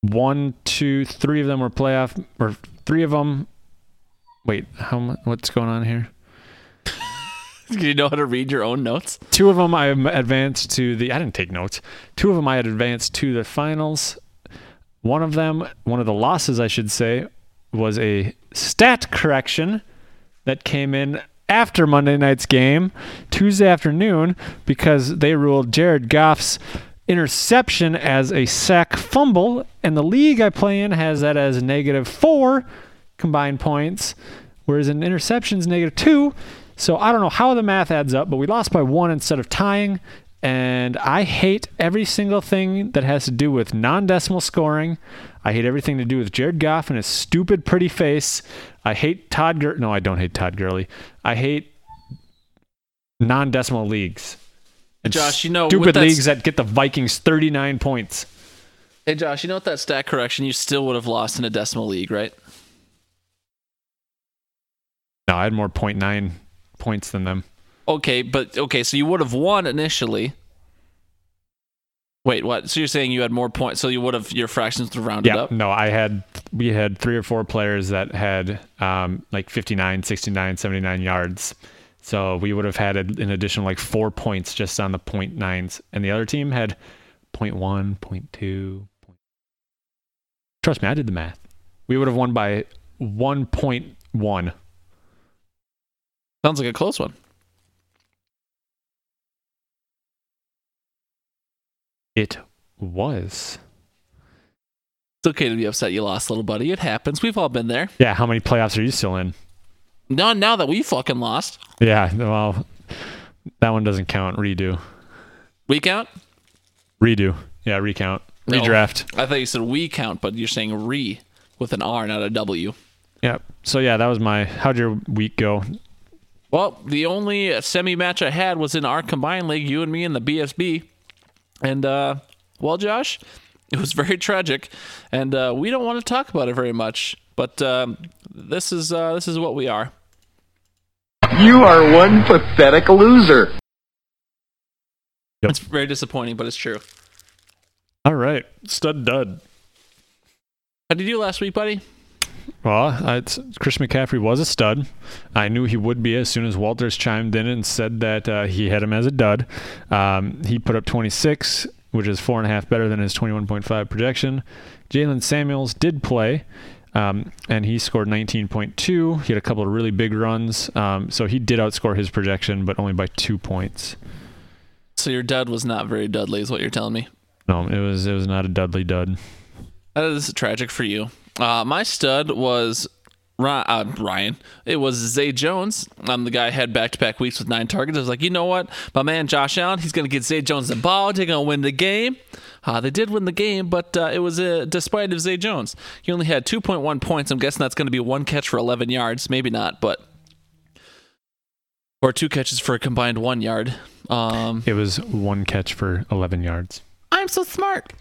[SPEAKER 2] One, two, three of them were playoff, or three of them. Wait, how? What's going on here?
[SPEAKER 1] Do you know how to read your own notes?
[SPEAKER 2] Two of them I advanced to the. I didn't take notes. Two of them I had advanced to the finals. One of them, one of the losses, I should say, was a stat correction that came in after Monday night's game, Tuesday afternoon, because they ruled Jared Goff's interception as a sack fumble, and the league I play in has that as negative four combined points, whereas an interception's negative two. So I don't know how the math adds up, but we lost by one instead of tying. And I hate every single thing that has to do with non decimal scoring. I hate everything to do with Jared Goff and his stupid, pretty face. I hate Todd Gur. No, I don't hate Todd Gurley. I hate non decimal leagues. And
[SPEAKER 1] Josh, you know,
[SPEAKER 2] stupid
[SPEAKER 1] that
[SPEAKER 2] leagues that get the Vikings 39 points.
[SPEAKER 1] Hey, Josh, you know what that stat correction you still would have lost in a decimal league, right?
[SPEAKER 2] No, I had more 0.9 points than them.
[SPEAKER 1] Okay, but okay, so you would have won initially. Wait, what? So you're saying you had more points, so you would have your fractions would have rounded
[SPEAKER 2] Yeah,
[SPEAKER 1] up?
[SPEAKER 2] no, I had we had three or four players that had um, like 59, 69, 79 yards. So we would have had an additional like four points just on the point nines, and the other team had point one, point two. Point... Trust me, I did the math. We would have won by one point one.
[SPEAKER 1] Sounds like a close one.
[SPEAKER 2] It was.
[SPEAKER 1] It's okay to be upset you lost, little buddy. It happens. We've all been there.
[SPEAKER 2] Yeah, how many playoffs are you still in?
[SPEAKER 1] Now, now that we fucking lost,
[SPEAKER 2] Yeah, well, that one doesn't count. Redo,
[SPEAKER 1] we count.
[SPEAKER 2] redo. Yeah, recount,
[SPEAKER 1] No.
[SPEAKER 2] redraft.
[SPEAKER 1] I thought you said we count, but you're saying re with an R, not a W.
[SPEAKER 2] Yeah. So yeah, that was my. How'd your week go?
[SPEAKER 1] Well, the only semi match I had was in our combined league, you and me in the BSB. And, uh, well, Josh, it was very tragic. And uh, we don't want to talk about it very much. But um, this is uh, this is what we are.
[SPEAKER 11] You are one pathetic loser.
[SPEAKER 1] It's very disappointing, but it's true.
[SPEAKER 2] All right, stud dud.
[SPEAKER 1] How did you do last week, buddy?
[SPEAKER 2] Well, I, Chris McCaffrey was a stud. I knew he would be as soon as Walters chimed in and said that uh, he had him as a dud. Um, he put up 26, which is four and a half better than his 21.5 projection. Jaylen Samuels did play, um, and he scored 19.2. He had a couple of really big runs, um, so he did outscore his projection, but only by two points.
[SPEAKER 1] So your dud was not very Dudley, is what you're telling me.
[SPEAKER 2] No, it was it was not a Dudley dud.
[SPEAKER 1] That is tragic for you. Uh, my stud was Ry- uh, Ryan. It was Zay Jones. I'm the guy who had back to back weeks with nine targets. I was like, you know what? My man Josh Allen, he's going to get Zay Jones the ball. They're going to win the game. Uh, they did win the game, but uh, it was uh, despite of Zay Jones. He only had 2.1 points. I'm guessing that's going to be one catch for 11 yards. Maybe not, but. Or two catches for a combined one yard. Um,
[SPEAKER 2] It was one catch for 11 yards.
[SPEAKER 1] I'm so smart.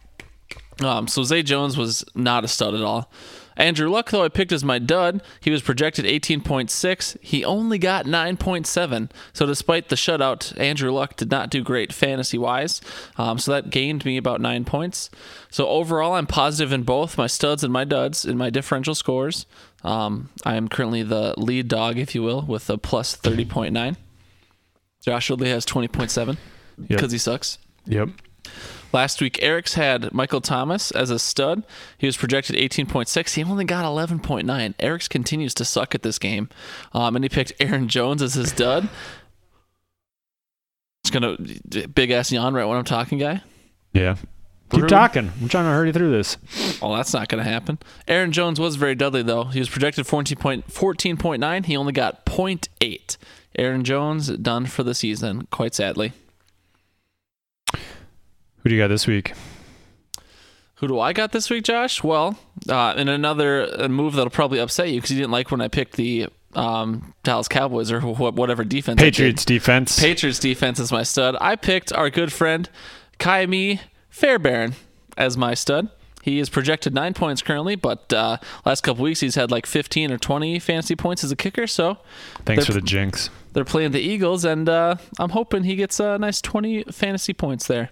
[SPEAKER 1] Um, so Zay Jones was not a stud at all. Andrew Luck, though I picked as my dud, he was projected 18.6. He only got 9.7. So despite the shutout, Andrew Luck did not do great fantasy wise. Um, so that gained me about nine points. So overall, I'm positive in both my studs and my duds in my differential scores. Um, I am currently the lead dog, if you will, with a plus 30.9. Josh Ridley has 20.7 because he sucks.
[SPEAKER 2] Yep.
[SPEAKER 1] Last week, Eric's had Michael Thomas as a stud. He was projected 18.6. He only got 11.9. Eric's continues to suck at this game. Um, and he picked Aaron Jones as his dud. It's gonna big ass yawn right when I'm talking, guy.
[SPEAKER 2] Yeah. Keep
[SPEAKER 1] Rude.
[SPEAKER 2] talking. I'm trying to hurry through this.
[SPEAKER 1] Well, that's not gonna happen. Aaron Jones was very dudley though. He was projected 14.14.9. He only got 0.8. Aaron Jones done for the season, quite sadly.
[SPEAKER 2] Who do you got this week?
[SPEAKER 1] Who do I got this week, Josh? Well, uh, in another move that'll probably upset you because you didn't like when I picked the um, Dallas Cowboys or wh- whatever defense.
[SPEAKER 2] Patriots defense.
[SPEAKER 1] Patriots defense is my stud. I picked our good friend Kaimi Fairbairn as my stud. He is projected nine points currently, but uh, last couple weeks he's had like 15 or 20 fantasy points as a kicker. So
[SPEAKER 2] Thanks for the jinx.
[SPEAKER 1] They're playing the Eagles, and uh, I'm hoping he gets a nice 20 fantasy points there.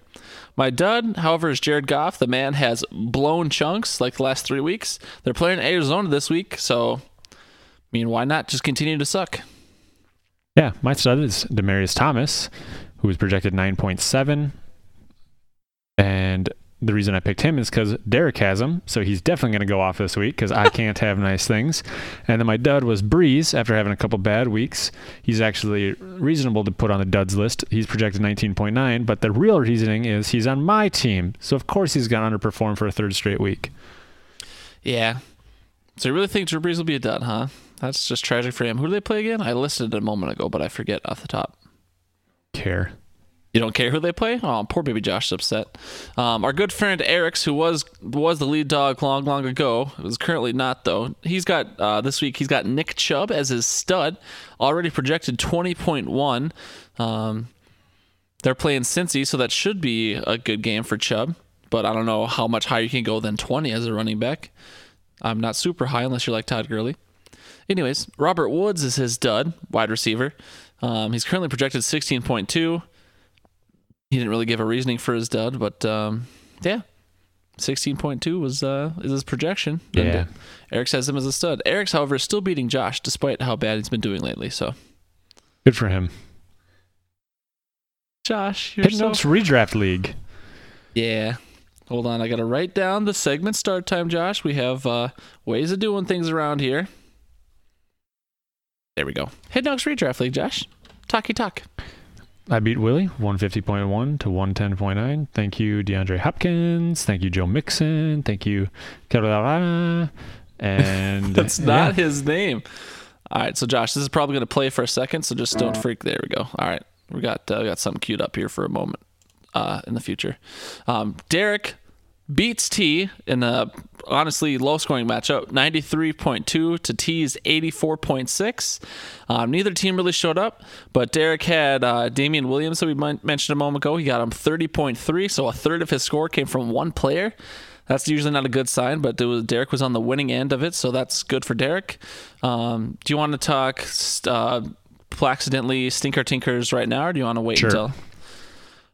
[SPEAKER 1] My dud, however, is Jared Goff. The man has blown chunks like the last three weeks. They're playing Arizona this week, so I mean, why not just continue to suck?
[SPEAKER 2] Yeah, my stud is Demaryius Thomas, who was projected 9.7. And the reason I picked him is because Derek has him, so he's definitely going to go off this week because I can't have nice things. And then my dud was Brees after having a couple bad weeks. He's actually reasonable to put on the duds list. He's projected 19.9, but the real reasoning is he's on my team, so of course he's going to underperform for a third straight week.
[SPEAKER 1] Yeah. So you really think Drew Brees will be a dud, huh? That's just tragic for him. Who do they play again? I listed it a moment ago, but I forget off the top.
[SPEAKER 2] Care.
[SPEAKER 1] You don't care who they play? Oh, poor baby Josh is upset. Um, our good friend Eric's, who was was the lead dog long, long ago, is currently not though. He's got uh, this week. He's got Nick Chubb as his stud, already projected twenty point one. Um, they're playing Cincy, so that should be a good game for Chubb. But I don't know how much higher you can go than twenty as a running back. I'm not super high unless you're like Todd Gurley. Anyways, Robert Woods is his dud, wide receiver. Um, he's currently projected 16.2. He didn't really give a reasoning for his dud, but um, yeah, 16.2 was uh, is his projection. And,
[SPEAKER 2] Yeah.
[SPEAKER 1] uh, Eric's has him as a stud. Eric's, however, is still beating Josh despite how bad he's been doing lately. So,
[SPEAKER 2] Good for him.
[SPEAKER 1] Josh, you're
[SPEAKER 2] Hit
[SPEAKER 1] so
[SPEAKER 2] Notes Redraft League.
[SPEAKER 1] Yeah. Hold on, I gotta write down the segment start time, Josh. We have uh, ways of doing things around here. There we go. Head Knocks Redraft League, Josh. Talkie talk.
[SPEAKER 2] I beat Willie 150.1 to 110.9. Thank you, DeAndre Hopkins. Thank you, Joe Mixon. Thank you, Carolina. And
[SPEAKER 1] That's not
[SPEAKER 2] yeah.
[SPEAKER 1] his name. All right, so Josh, this is probably gonna play for a second, so just don't freak. There we go. All right, we got uh, we got something queued up here for a moment uh, in the future. Um, Derek beats T in a honestly low scoring matchup 93.2 to T's 84.6. Um, neither team really showed up, but Derek had uh, Damien Williams, that we men- mentioned a moment ago. He got him 30.3, so a third of his score came from one player. That's usually not a good sign, but it was, Derek was on the winning end of it, so that's good for Derek. Um, do you want to talk uh, accidentally stinker tinkers right now, or do you want to wait
[SPEAKER 2] Sure.
[SPEAKER 1] until?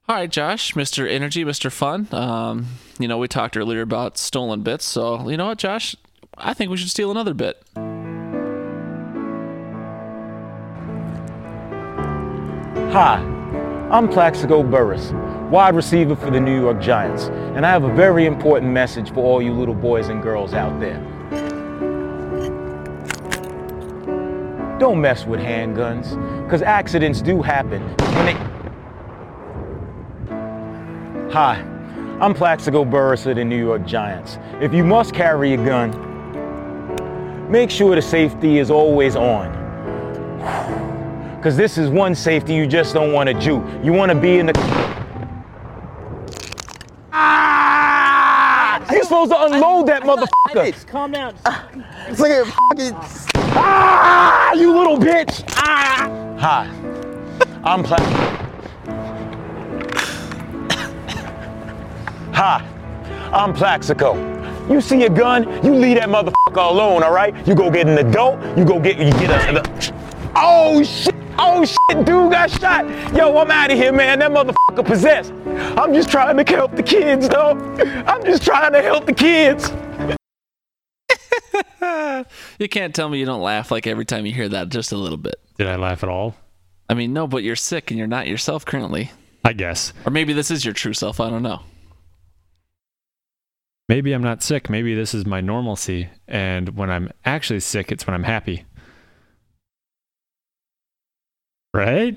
[SPEAKER 1] All right, Josh, Mr. Energy, Mr. Fun. Um, you know, we talked earlier about stolen bits, so you know what, Josh? I think we should steal another bit.
[SPEAKER 12] Hi, I'm Plaxico Burress, wide receiver for the New York Giants, and I have a very important message for all you little boys and girls out there. Don't mess with handguns, because accidents do happen. They... Hi, I'm Plaxico Burress of the New York Giants. If you must carry a gun, make sure the safety is always on. Because this is one safety you just don't want to do. You want to be in the. Ah! You're supposed to unload that motherfucker.
[SPEAKER 8] Calm down.
[SPEAKER 12] It's like a fucking. Ah! You little bitch. Ah! Hi, I'm Pla. Hi, I'm Plaxico. You see a gun, you leave that motherfucker alone, all right? You go get an adult, you go get, you get a. a- oh shit! Oh shit, dude got shot. Yo, I'm out of here, man. That motherfucker possessed. I'm just trying to help the kids, though. I'm just trying to help the kids.
[SPEAKER 1] You can't tell me you don't laugh like every time you hear that just a little bit.
[SPEAKER 2] Did I laugh at all?
[SPEAKER 1] I mean, no, but you're sick and you're not yourself currently.
[SPEAKER 2] I guess.
[SPEAKER 1] Or maybe this is your true self. I don't know.
[SPEAKER 2] Maybe I'm not sick. Maybe this is my normalcy. And when I'm actually sick, it's when I'm happy. Right?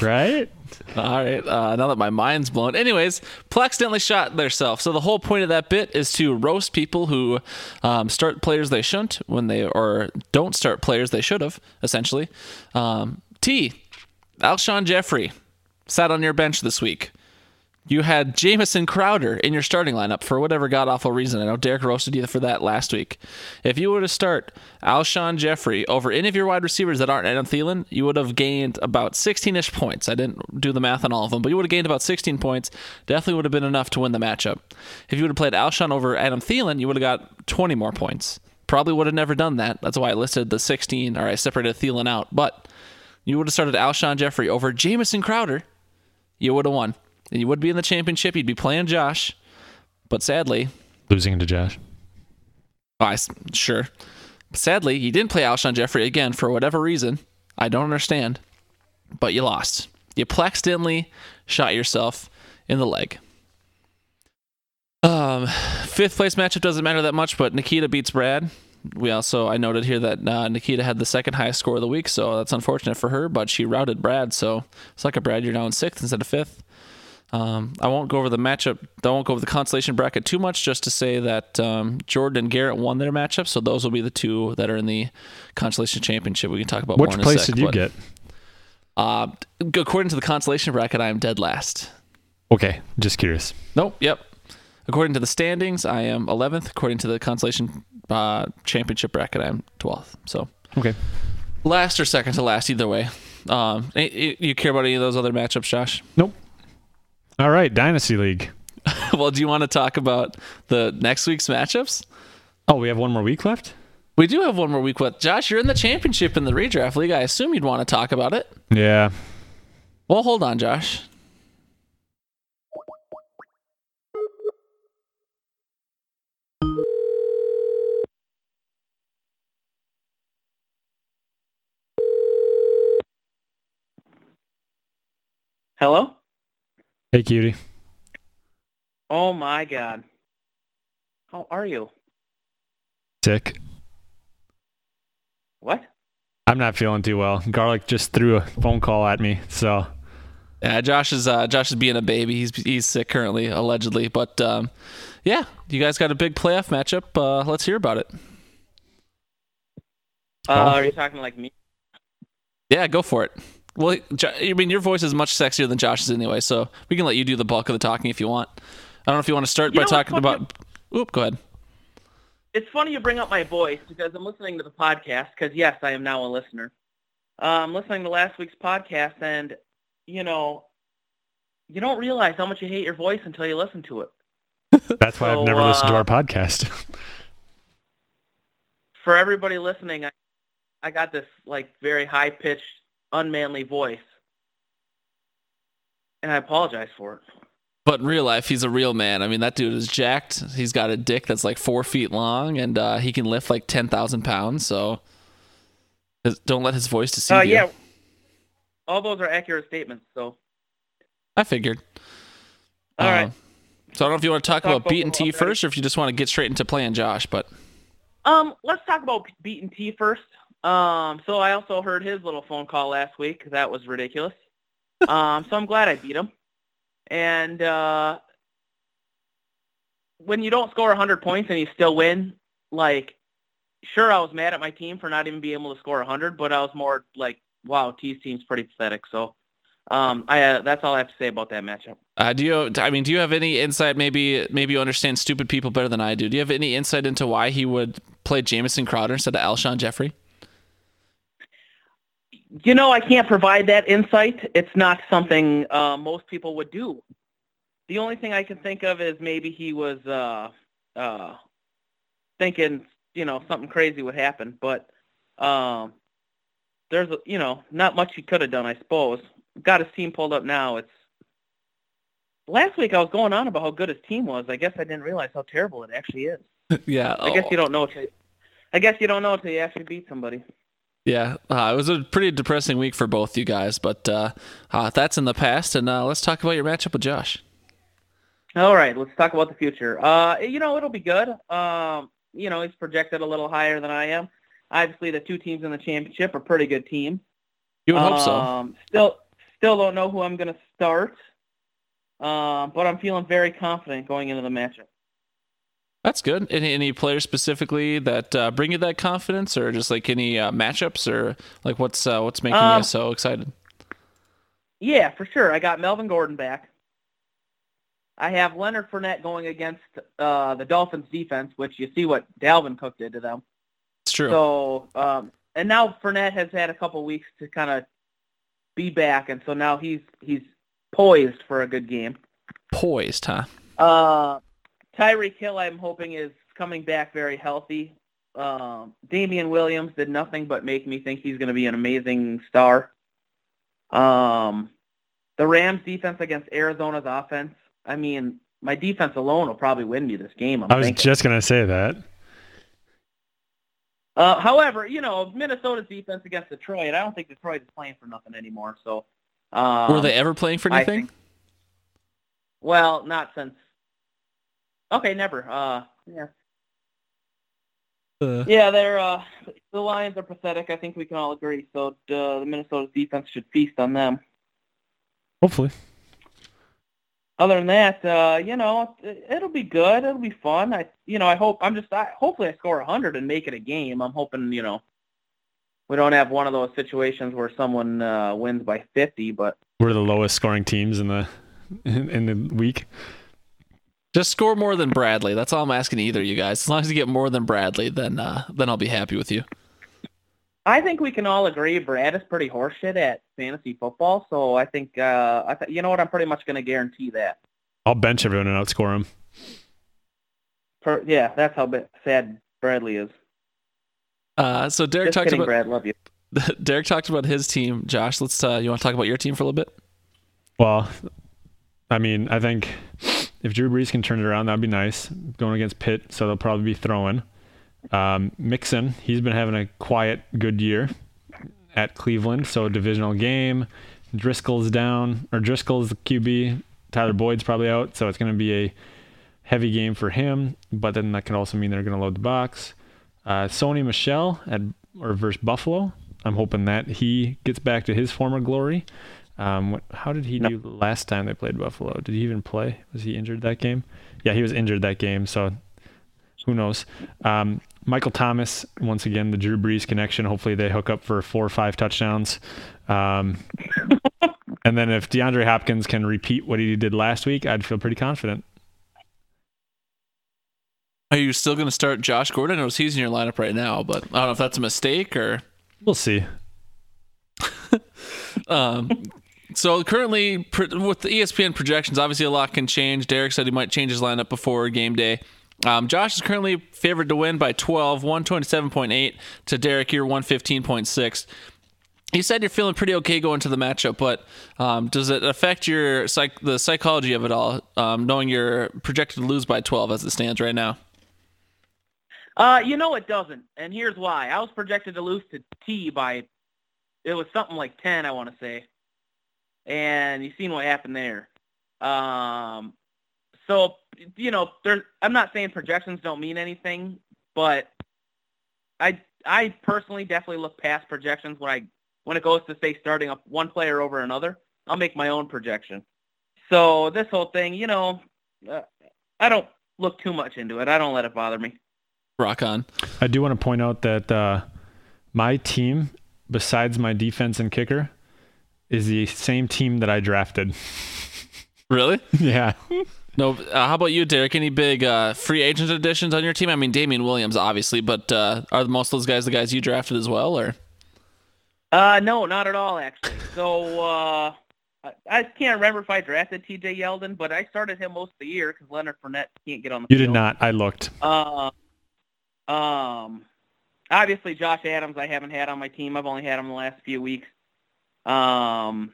[SPEAKER 2] Right?
[SPEAKER 1] All right. Uh, now that my mind's blown. Anyways, Plax accidentally shot theirself. So the whole point of that bit is to roast people who um, start players they shouldn't when they or don't start players they should have. Essentially, um, T. Alshon Jeffery sat on your bench this week. You had Jamison Crowder in your starting lineup for whatever god awful reason. I know Derek roasted you for that last week. If you were to start Alshon Jeffery over any of your wide receivers that aren't Adam Thielen, you would have gained about 16 ish points. I didn't do the math on all of them, but you would have gained about 16 points. Definitely would have been enough to win the matchup. If you would have played Alshon over Adam Thielen, you would have got 20 more points. Probably would have never done that. That's why I listed the 16, or I separated Thielen out. But you would have started Alshon Jeffery over Jamison Crowder, you would have won. And you would be in the championship. You'd be playing Josh. But sadly,
[SPEAKER 2] Losing to Josh.
[SPEAKER 1] I sure. Sadly, you didn't play Alshon Jeffery again for whatever reason. I don't understand. But you lost. You accidentally shot yourself in the leg. Um, fifth place matchup doesn't matter that much, but Nikita beats Brad. We also I noted here that uh, Nikita had the second highest score of the week, so that's unfortunate for her. But she routed Brad, so it's like a Brad, you're now in sixth instead of fifth. Um, I won't go over the matchup. I won't go over the consolation bracket too much, just to say that um, Jordan and Garrett won their matchup, so those will be the two that are in the consolation championship. We can talk about
[SPEAKER 2] Which
[SPEAKER 1] more in a
[SPEAKER 2] place
[SPEAKER 1] sec,
[SPEAKER 2] did you
[SPEAKER 1] but,
[SPEAKER 2] get?
[SPEAKER 1] Uh, according to the consolation bracket, I am dead last.
[SPEAKER 2] Okay, just curious.
[SPEAKER 1] Nope. Yep. According to the standings, I am 11th. According to the consolation uh, championship bracket, I'm 12th. So
[SPEAKER 2] Okay.
[SPEAKER 1] last or second to last, either way. Um, you care about any of those other matchups, Josh?
[SPEAKER 2] Nope. All right, Dynasty League.
[SPEAKER 1] well, do you want to talk about the next week's matchups?
[SPEAKER 2] Oh, we have one more week left?
[SPEAKER 1] We do have one more week left. Josh, you're in the championship in the redraft league. I assume you'd want to talk about it.
[SPEAKER 2] Yeah.
[SPEAKER 1] Well, hold on, Josh.
[SPEAKER 13] Hello?
[SPEAKER 2] Hey, cutie.
[SPEAKER 13] Oh my god. How are you?
[SPEAKER 2] Sick.
[SPEAKER 13] What?
[SPEAKER 2] I'm not feeling too well. Garlic just threw a phone call at me, so
[SPEAKER 1] Yeah, Josh is uh, Josh is being a baby. He's he's sick currently, allegedly. But um, yeah, you guys got a big playoff matchup. Uh, let's hear about it.
[SPEAKER 13] Uh,
[SPEAKER 2] Oh.
[SPEAKER 13] are you talking like me?
[SPEAKER 1] Yeah, go for it. Well, I mean, your voice is much sexier than Josh's anyway, so we can let you do the bulk of the talking if you want. I don't know if you want to start
[SPEAKER 13] You
[SPEAKER 1] by talking
[SPEAKER 13] funny?
[SPEAKER 1] about. Oop, go ahead.
[SPEAKER 13] It's funny you bring up my voice because I'm listening to the podcast because yes, I am now a listener. Uh, I'm listening to last week's podcast and, you know, you don't realize how much you hate your voice until you listen to it.
[SPEAKER 2] that's why
[SPEAKER 13] So,
[SPEAKER 2] I've never listened to
[SPEAKER 13] uh,
[SPEAKER 2] our podcast.
[SPEAKER 13] For everybody listening, I, I got this like very high pitched unmanly voice, and I apologize for it.
[SPEAKER 1] But in real life, he's a real man. I mean, that dude is jacked. He's got a dick that's like four feet long, and uh, he can lift like ten thousand pounds. So don't let his voice deceive
[SPEAKER 13] Uh,
[SPEAKER 1] you.
[SPEAKER 13] yeah, all those are accurate statements. So,
[SPEAKER 1] I figured.
[SPEAKER 13] all right.
[SPEAKER 1] Uh, So I don't know if you want to talk,
[SPEAKER 13] Talk
[SPEAKER 1] about
[SPEAKER 13] about
[SPEAKER 1] beating T first, or if you just want to get straight into playing Josh. But
[SPEAKER 13] Um, let's talk about beating T first. Um, so I also heard his little phone call last week. That was ridiculous. um, so I'm glad I beat him. And uh, when you don't score 100 points and you still win, like, sure, I was mad at my team for not even being able to score 100, but I was more like, wow, T's team's pretty pathetic. So um, I uh, that's all I have to say about that matchup.
[SPEAKER 1] uh, do you? I mean, do you have any insight? Maybe maybe you understand stupid people better than I do. Do you have any insight into why he would play Jamison Crowder instead of Alshon Jeffery?
[SPEAKER 13] You know, I can't provide that insight. It's not something uh, most people would do. The only thing I can think of is maybe he was uh, uh, thinking, you know, something crazy would happen. But um, there's, a- you know, not much he could have done, I suppose. Got his team pulled up now. It's last week I was going on about how good his team was. I guess I didn't realize how terrible it actually is.
[SPEAKER 1] yeah.
[SPEAKER 13] I guess
[SPEAKER 1] oh.
[SPEAKER 13] you don't know I guess you don't know until you actually beat somebody.
[SPEAKER 1] Yeah, uh, it was a pretty depressing week for both you guys, but uh, uh, that's in the past, and uh, let's talk about your matchup with Josh.
[SPEAKER 13] All right, let's talk about the future. Uh, you know, it'll be good. Um, you know, he's projected a little higher than I am. Obviously, the two teams in the championship are pretty good teams.
[SPEAKER 1] You would hope so.
[SPEAKER 13] Um, still, still don't know who I'm going to start, um, but I'm feeling very confident going into the matchup.
[SPEAKER 1] That's good. Any any players specifically that uh, bring you that confidence, or just like any uh, matchups, or like what's uh, what's making
[SPEAKER 13] Um,
[SPEAKER 1] you so excited?
[SPEAKER 13] Yeah, for sure. I got Melvin Gordon back. I have Leonard Fournette going against uh, the Dolphins defense, which you see what Dalvin Cook did to them.
[SPEAKER 1] It's true.
[SPEAKER 13] So, um, and now Fournette has had a couple weeks to kind of be back, and so now he's he's poised for a good game.
[SPEAKER 1] Poised, huh?
[SPEAKER 13] Uh, Tyreek Hill, I'm hoping, is coming back very healthy. Um, Damien Williams did nothing but make me think he's going to be an amazing star. Um, the Rams defense against Arizona's offense. I mean, my defense alone will probably win me this game. I'm
[SPEAKER 2] I was
[SPEAKER 13] thinking.
[SPEAKER 2] just gonna say that.
[SPEAKER 13] Uh, however, you know, Minnesota's defense against Detroit, I don't think Detroit is playing for nothing anymore. So, um,
[SPEAKER 1] Were they ever playing for anything?
[SPEAKER 13] think- well, not since. Okay, never. Uh, yeah,
[SPEAKER 1] Uh,
[SPEAKER 13] yeah, they're uh, the Lions are pathetic. I think we can all agree. So uh, the Minnesota defense should feast on them.
[SPEAKER 2] Hopefully.
[SPEAKER 13] Other than that, uh, you know, it, it'll be good. It'll be fun. I, you know, I hope I'm just. I, hopefully, I score 100 and make it a game. I'm hoping, you know, we don't have one of those situations where someone uh, wins by 50. But
[SPEAKER 2] We're the lowest scoring teams in the in, in the week.
[SPEAKER 1] Just score more than Bradley. That's all I'm asking either of you guys. As long as you get more than Bradley, then uh, then I'll be happy with you.
[SPEAKER 13] I think we can all agree Brad is pretty horseshit at fantasy football. So I think, uh, I th- you know what, I'm pretty much going to guarantee that.
[SPEAKER 2] I'll bench everyone and outscore him.
[SPEAKER 13] Per, yeah, that's how ba- sad Bradley is.
[SPEAKER 1] Uh, so Derek
[SPEAKER 13] Just
[SPEAKER 1] talked
[SPEAKER 13] kidding,
[SPEAKER 1] about
[SPEAKER 13] Brad. Love you.
[SPEAKER 1] Derek talked about his team. Josh, let's. Uh, you want to talk about your team for a little bit?
[SPEAKER 2] Well, I mean, I think if Drew Brees can turn it around, that'd be nice. Going against Pitt, so they'll probably be throwing. Um, Mixon, he's been having a quiet, good year at Cleveland, so divisional game. Driskel's down, or Driskel's QB. Tyler Boyd's probably out, so it's going to be a heavy game for him. But then that can also mean they're going to load the box. Uh, Sony Michel at or versus Buffalo. I'm hoping that he gets back to his former glory. Um, what, how did he do last time they played Buffalo? Did he even play? Was he injured that game? Yeah, he was injured that game. So who knows? Um, Michael Thomas, once again, the Drew Brees connection. Hopefully they hook up for four or five touchdowns. Um, and then if DeAndre Hopkins can repeat what he did last week, I'd feel pretty confident.
[SPEAKER 1] Are you still going to start Josh Gordon? I know he's in your lineup right now, but I don't know if that's a mistake or.
[SPEAKER 2] We'll see.
[SPEAKER 1] Um, so currently, with the ESPN projections, obviously a lot can change. Derek said he might change his lineup before game day. Um, Josh is currently favored to win by 12, 127.8 to Derek here, 115.6. you said you're feeling pretty okay going to the matchup, but um, does it affect your psych the psychology of it all, um, knowing you're projected to lose by 12 as it stands right now?
[SPEAKER 13] Uh, you know it doesn't, and here's why. I was projected to lose to T by, it was something like 10, I want to say, and you've seen what happened there. Um, so you know, there. I'm not saying projections don't mean anything, but I I personally definitely look past projections when I when it goes to say starting up one player over another. I'll make my own projection. So this whole thing, you know, uh, I don't look too much into it. I don't let it bother me.
[SPEAKER 1] Rock on.
[SPEAKER 2] I do want to point out that uh, my team, besides my defense and kicker, is the same team that I drafted.
[SPEAKER 1] Really?
[SPEAKER 2] yeah.
[SPEAKER 1] No. Uh, how about you, Derek? Any big uh, free agent additions on your team? I mean, Damien Williams, obviously, but uh, are most of those guys the guys you drafted as well, or?
[SPEAKER 13] Uh, no, not at all, actually. So uh, I, I can't remember if I drafted T.J. Yeldon, but I started him most of the year because Leonard Fournette can't get on the
[SPEAKER 2] You
[SPEAKER 13] field.
[SPEAKER 2] did not. I looked.
[SPEAKER 13] Uh, um, obviously Josh Adams I haven't had on my team. I've only had him the last few weeks. Um,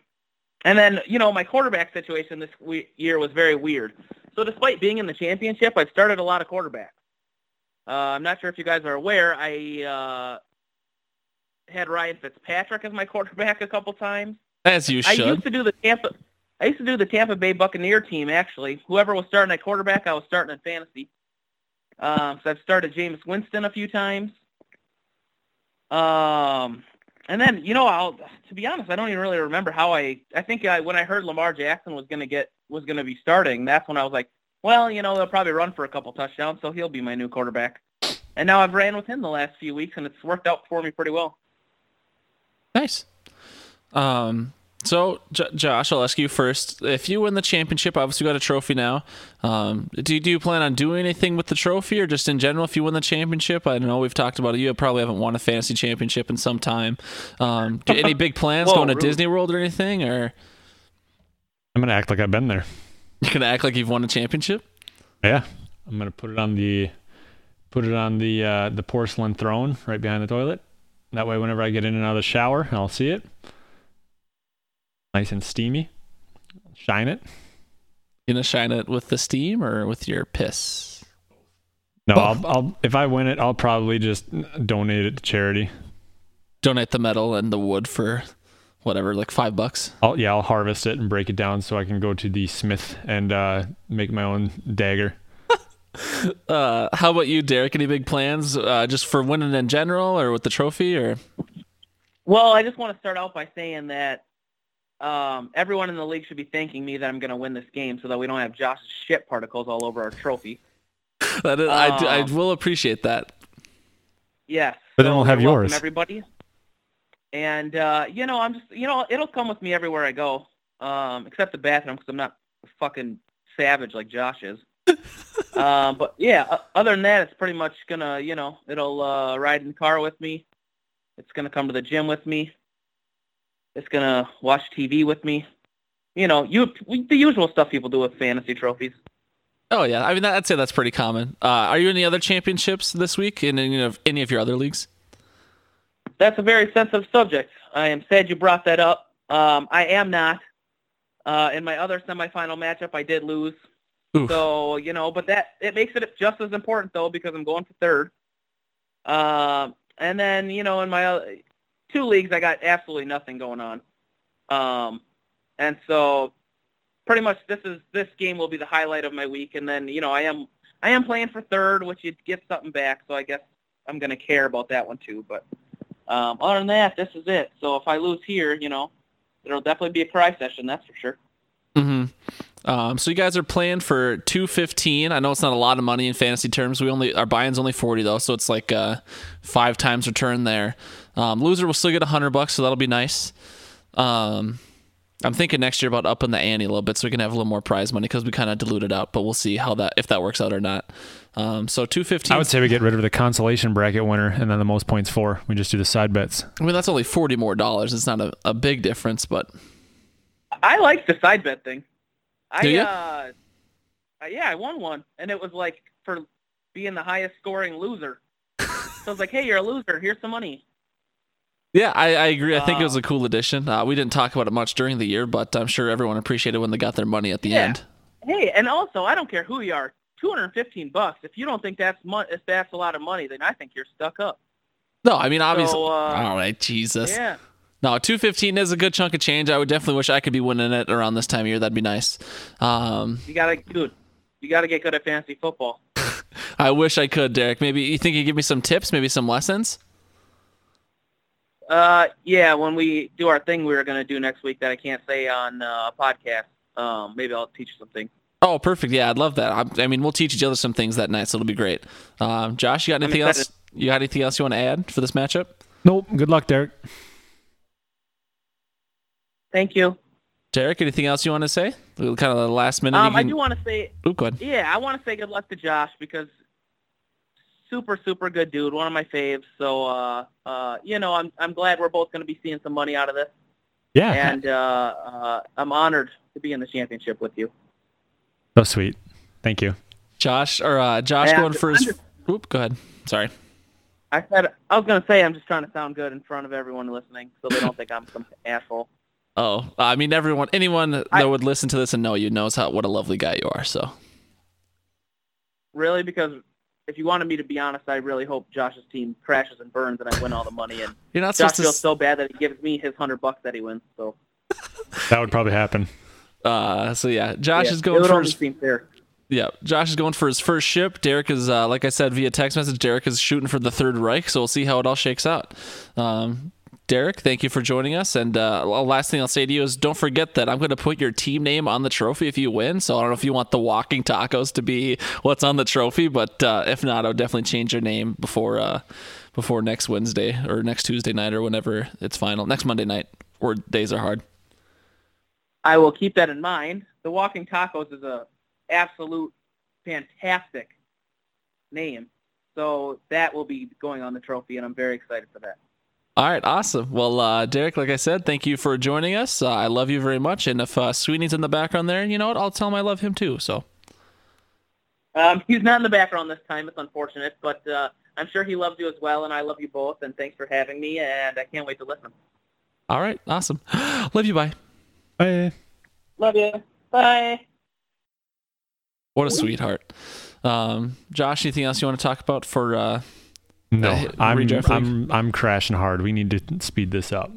[SPEAKER 13] and then you know my quarterback situation this we- year was very weird. So despite being in the championship, I've started a lot of quarterbacks. Uh, I'm not sure if you guys are aware. I uh, had Ryan Fitzpatrick as my quarterback a couple times.
[SPEAKER 1] As you should.
[SPEAKER 13] I used to do the Tampa. I used to do the Tampa Bay Buccaneer team actually. Whoever was starting at quarterback, I was starting in fantasy. Um, so I've started Jameis Winston a few times. Um, and then you know, I'll to be honest, I don't even really remember how I. I think I when I heard Lamar Jackson was gonna get was gonna be starting, that's when I was like, well, you know, they'll probably run for a couple touchdowns, so he'll be my new quarterback. And now I've ran with him the last few weeks, and it's worked out for me pretty well.
[SPEAKER 1] Nice. Um, so, J- Josh, I'll ask you first. If you win the championship, obviously you got a trophy now. Um, do, do you plan on doing anything with the trophy or just in general if you win the championship? I don't know. We've talked about it. You probably haven't won a fantasy championship in some time. Um, do, any big plans
[SPEAKER 13] Whoa,
[SPEAKER 1] going to
[SPEAKER 13] really?
[SPEAKER 1] Disney World or anything? Or
[SPEAKER 2] I'm gonna act like I've been there.
[SPEAKER 1] You're going to act like you've won a championship?
[SPEAKER 2] Yeah. I'm gonna put it on the put it on the uh, the porcelain throne right behind the toilet. That way, whenever I get in and out of the shower, I'll see it. Nice and steamy. Shine it.
[SPEAKER 1] You going to shine it with the steam or with your piss?
[SPEAKER 2] No, I'll, I'll if I win it, I'll probably just donate it to charity.
[SPEAKER 1] Donate the metal and the wood for whatever, like five bucks.
[SPEAKER 2] I'll yeah, I'll harvest it and break it down so I can go to the smith and uh, make my own dagger.
[SPEAKER 1] Uh, how about you, Derek? Any big plans uh, just for winning in general or with the trophy or?
[SPEAKER 13] Well, I just want to start out by saying that um, everyone in the league should be thanking me that I'm going to win this game so that we don't have Josh's shit particles all over our trophy.
[SPEAKER 1] That is, I, do- I
[SPEAKER 13] Um,
[SPEAKER 1] will appreciate that.
[SPEAKER 13] Yes.
[SPEAKER 2] But then we'll have yours.
[SPEAKER 13] everybody. And uh, you know, I'm just you know, it'll come with me everywhere I go, um, except the bathroom because I'm not fucking savage like Josh is. um, but yeah, other than that, it's pretty much gonna you know, it'll uh, ride in the car with me. It's gonna come to the gym with me. It's gonna watch TV with me. You know, you the usual stuff people do with fantasy trophies.
[SPEAKER 1] Oh yeah, I mean that, I'd say that's pretty common. Uh, are you in the other championships this week in any of any of your other leagues?
[SPEAKER 13] That's a very sensitive subject. I am sad you brought that up. Um, I am not. Uh, in my other semifinal matchup, I did lose.
[SPEAKER 1] Oof.
[SPEAKER 13] So you know, but that it makes it just as important though because I'm going for third. Um, and then you know, in my other, two leagues, I got absolutely nothing going on. Um, and so pretty much this is this game will be the highlight of my week. And then you know, I am I am playing for third, which you get something back. So I guess I'm to care about that one too. But um, other than that, this is it. So if I lose here, you know, it'll definitely be a cry session. That's for sure.
[SPEAKER 1] Mm-hmm. Um, so you guys are playing for two fifteen. I know it's not a lot of money in fantasy terms. We only our buy-in's only forty though, so it's like uh, five times return there. Um, loser will still get a hundred bucks, so that'll be nice. Um, I'm thinking next year about upping the ante a little bit so we can have a little more prize money because we kind of diluted out, but we'll see how that if that works out or not. Um, so two fifteen.
[SPEAKER 2] I would say we get rid of the consolation bracket winner and then the most points for. We just do the side bets.
[SPEAKER 1] I mean that's only forty more dollars. It's not a, a big difference, but
[SPEAKER 13] I like the side bet thing. I
[SPEAKER 1] Do ya?
[SPEAKER 13] uh, uh, yeah, I won one, and it was like for being the highest scoring loser. so I was like, hey, you're a loser. Here's some money.
[SPEAKER 1] Yeah, I, I agree. I think it was a cool addition. Uh, we didn't talk about it much during the year, but I'm sure everyone appreciated when they got their money at the
[SPEAKER 13] Yeah.
[SPEAKER 1] end.
[SPEAKER 13] Hey, and also, I don't care who you are. 215 bucks. If you don't think that's mon- if that's a lot of money, then I think you're stuck up.
[SPEAKER 1] No, I mean obviously.
[SPEAKER 13] So, uh,
[SPEAKER 1] all right, Jesus.
[SPEAKER 13] Yeah.
[SPEAKER 1] No, two fifteen is a good chunk of change. I would definitely wish I could be winning it around this time of year. That'd be nice. Um,
[SPEAKER 13] You gotta, dude. You gotta get good at fantasy football.
[SPEAKER 1] I wish I could, Derek. Maybe you think you give me some tips, maybe some lessons.
[SPEAKER 13] Uh, yeah. When we do our thing, we were gonna do next week that I can't say on uh, a podcast. Um, maybe I'll teach you something.
[SPEAKER 1] Oh, perfect. Yeah, I'd love that. I, I mean, we'll teach each other some things that night, so it'll be great. Um, Josh, you got anything else? You got anything else you want to add for this matchup?
[SPEAKER 2] Nope. Good luck, Derek.
[SPEAKER 13] Thank you.
[SPEAKER 1] Derek, anything else you want to say? Kind of the last minute.
[SPEAKER 13] Um,
[SPEAKER 1] you
[SPEAKER 13] I do want to say,
[SPEAKER 1] Ooh, go ahead.
[SPEAKER 13] yeah, I want to say good luck to Josh because super, super good dude, one of my faves. So, uh, uh, you know, I'm I'm glad we're both gonna be seeing some money out of this,
[SPEAKER 2] Yeah.
[SPEAKER 13] and uh, uh, I'm honored to be in the championship with you.
[SPEAKER 2] Oh, sweet. Thank you.
[SPEAKER 1] Josh or uh, Josh
[SPEAKER 13] Yeah,
[SPEAKER 1] going for his.
[SPEAKER 13] just-
[SPEAKER 1] Oop, go ahead. Sorry.
[SPEAKER 13] I said I was gonna say I'm just trying to sound good in front of everyone listening, so they don't think I'm some asshole.
[SPEAKER 1] Oh, I mean, everyone, anyone that would listen to this and know you knows how what a lovely guy you are. So,
[SPEAKER 13] Really, because if you wanted me to be honest, I really hope Josh's team crashes and burns and I win all the money. And
[SPEAKER 1] You're not
[SPEAKER 13] Josh
[SPEAKER 1] supposed to
[SPEAKER 13] feels so bad that he gives me his hundred bucks that he wins. So
[SPEAKER 2] That would probably happen.
[SPEAKER 1] uh, so yeah, Josh
[SPEAKER 13] yeah,
[SPEAKER 1] is
[SPEAKER 13] it
[SPEAKER 1] going
[SPEAKER 13] would
[SPEAKER 1] for
[SPEAKER 13] only
[SPEAKER 1] his.
[SPEAKER 13] seem fair.
[SPEAKER 1] Yeah, Josh is going for his first ship. Derek is, uh, like I said via text message, Derek is shooting for the Third Reich. So we'll see how it all shakes out. Um, Derek, thank you for joining us. And uh, last thing I'll say to you is don't forget that I'm going to put your team name on the trophy if you win. So I don't know if you want the Walking Tacos to be what's on the trophy, but uh, if not, I'll definitely change your name before uh, before next Wednesday or next Tuesday night or whenever it's final. Next Monday night, or days are hard.
[SPEAKER 13] I will keep that in mind. The Walking Tacos is a absolute fantastic name. So that will be going on the trophy, and I'm very excited for that.
[SPEAKER 1] All right, awesome. Well, uh, Derek, like I said, thank you for joining us. Uh, I love you very much. And if uh, Sweeney's in the background there, you know what? I'll tell him I love him too. So,
[SPEAKER 13] Um, he's not in the background this time. It's unfortunate, but uh, I'm sure he loves you as well, and I love you both. And thanks for having me, and I can't wait to listen.
[SPEAKER 1] all right, awesome. love you. Bye.
[SPEAKER 2] Bye.
[SPEAKER 13] Love you. Bye.
[SPEAKER 1] What a sweetheart. Um, Josh, anything else you want to talk about for?
[SPEAKER 2] No,
[SPEAKER 1] uh,
[SPEAKER 2] I'm? I'm I'm crashing hard. We need to speed this up.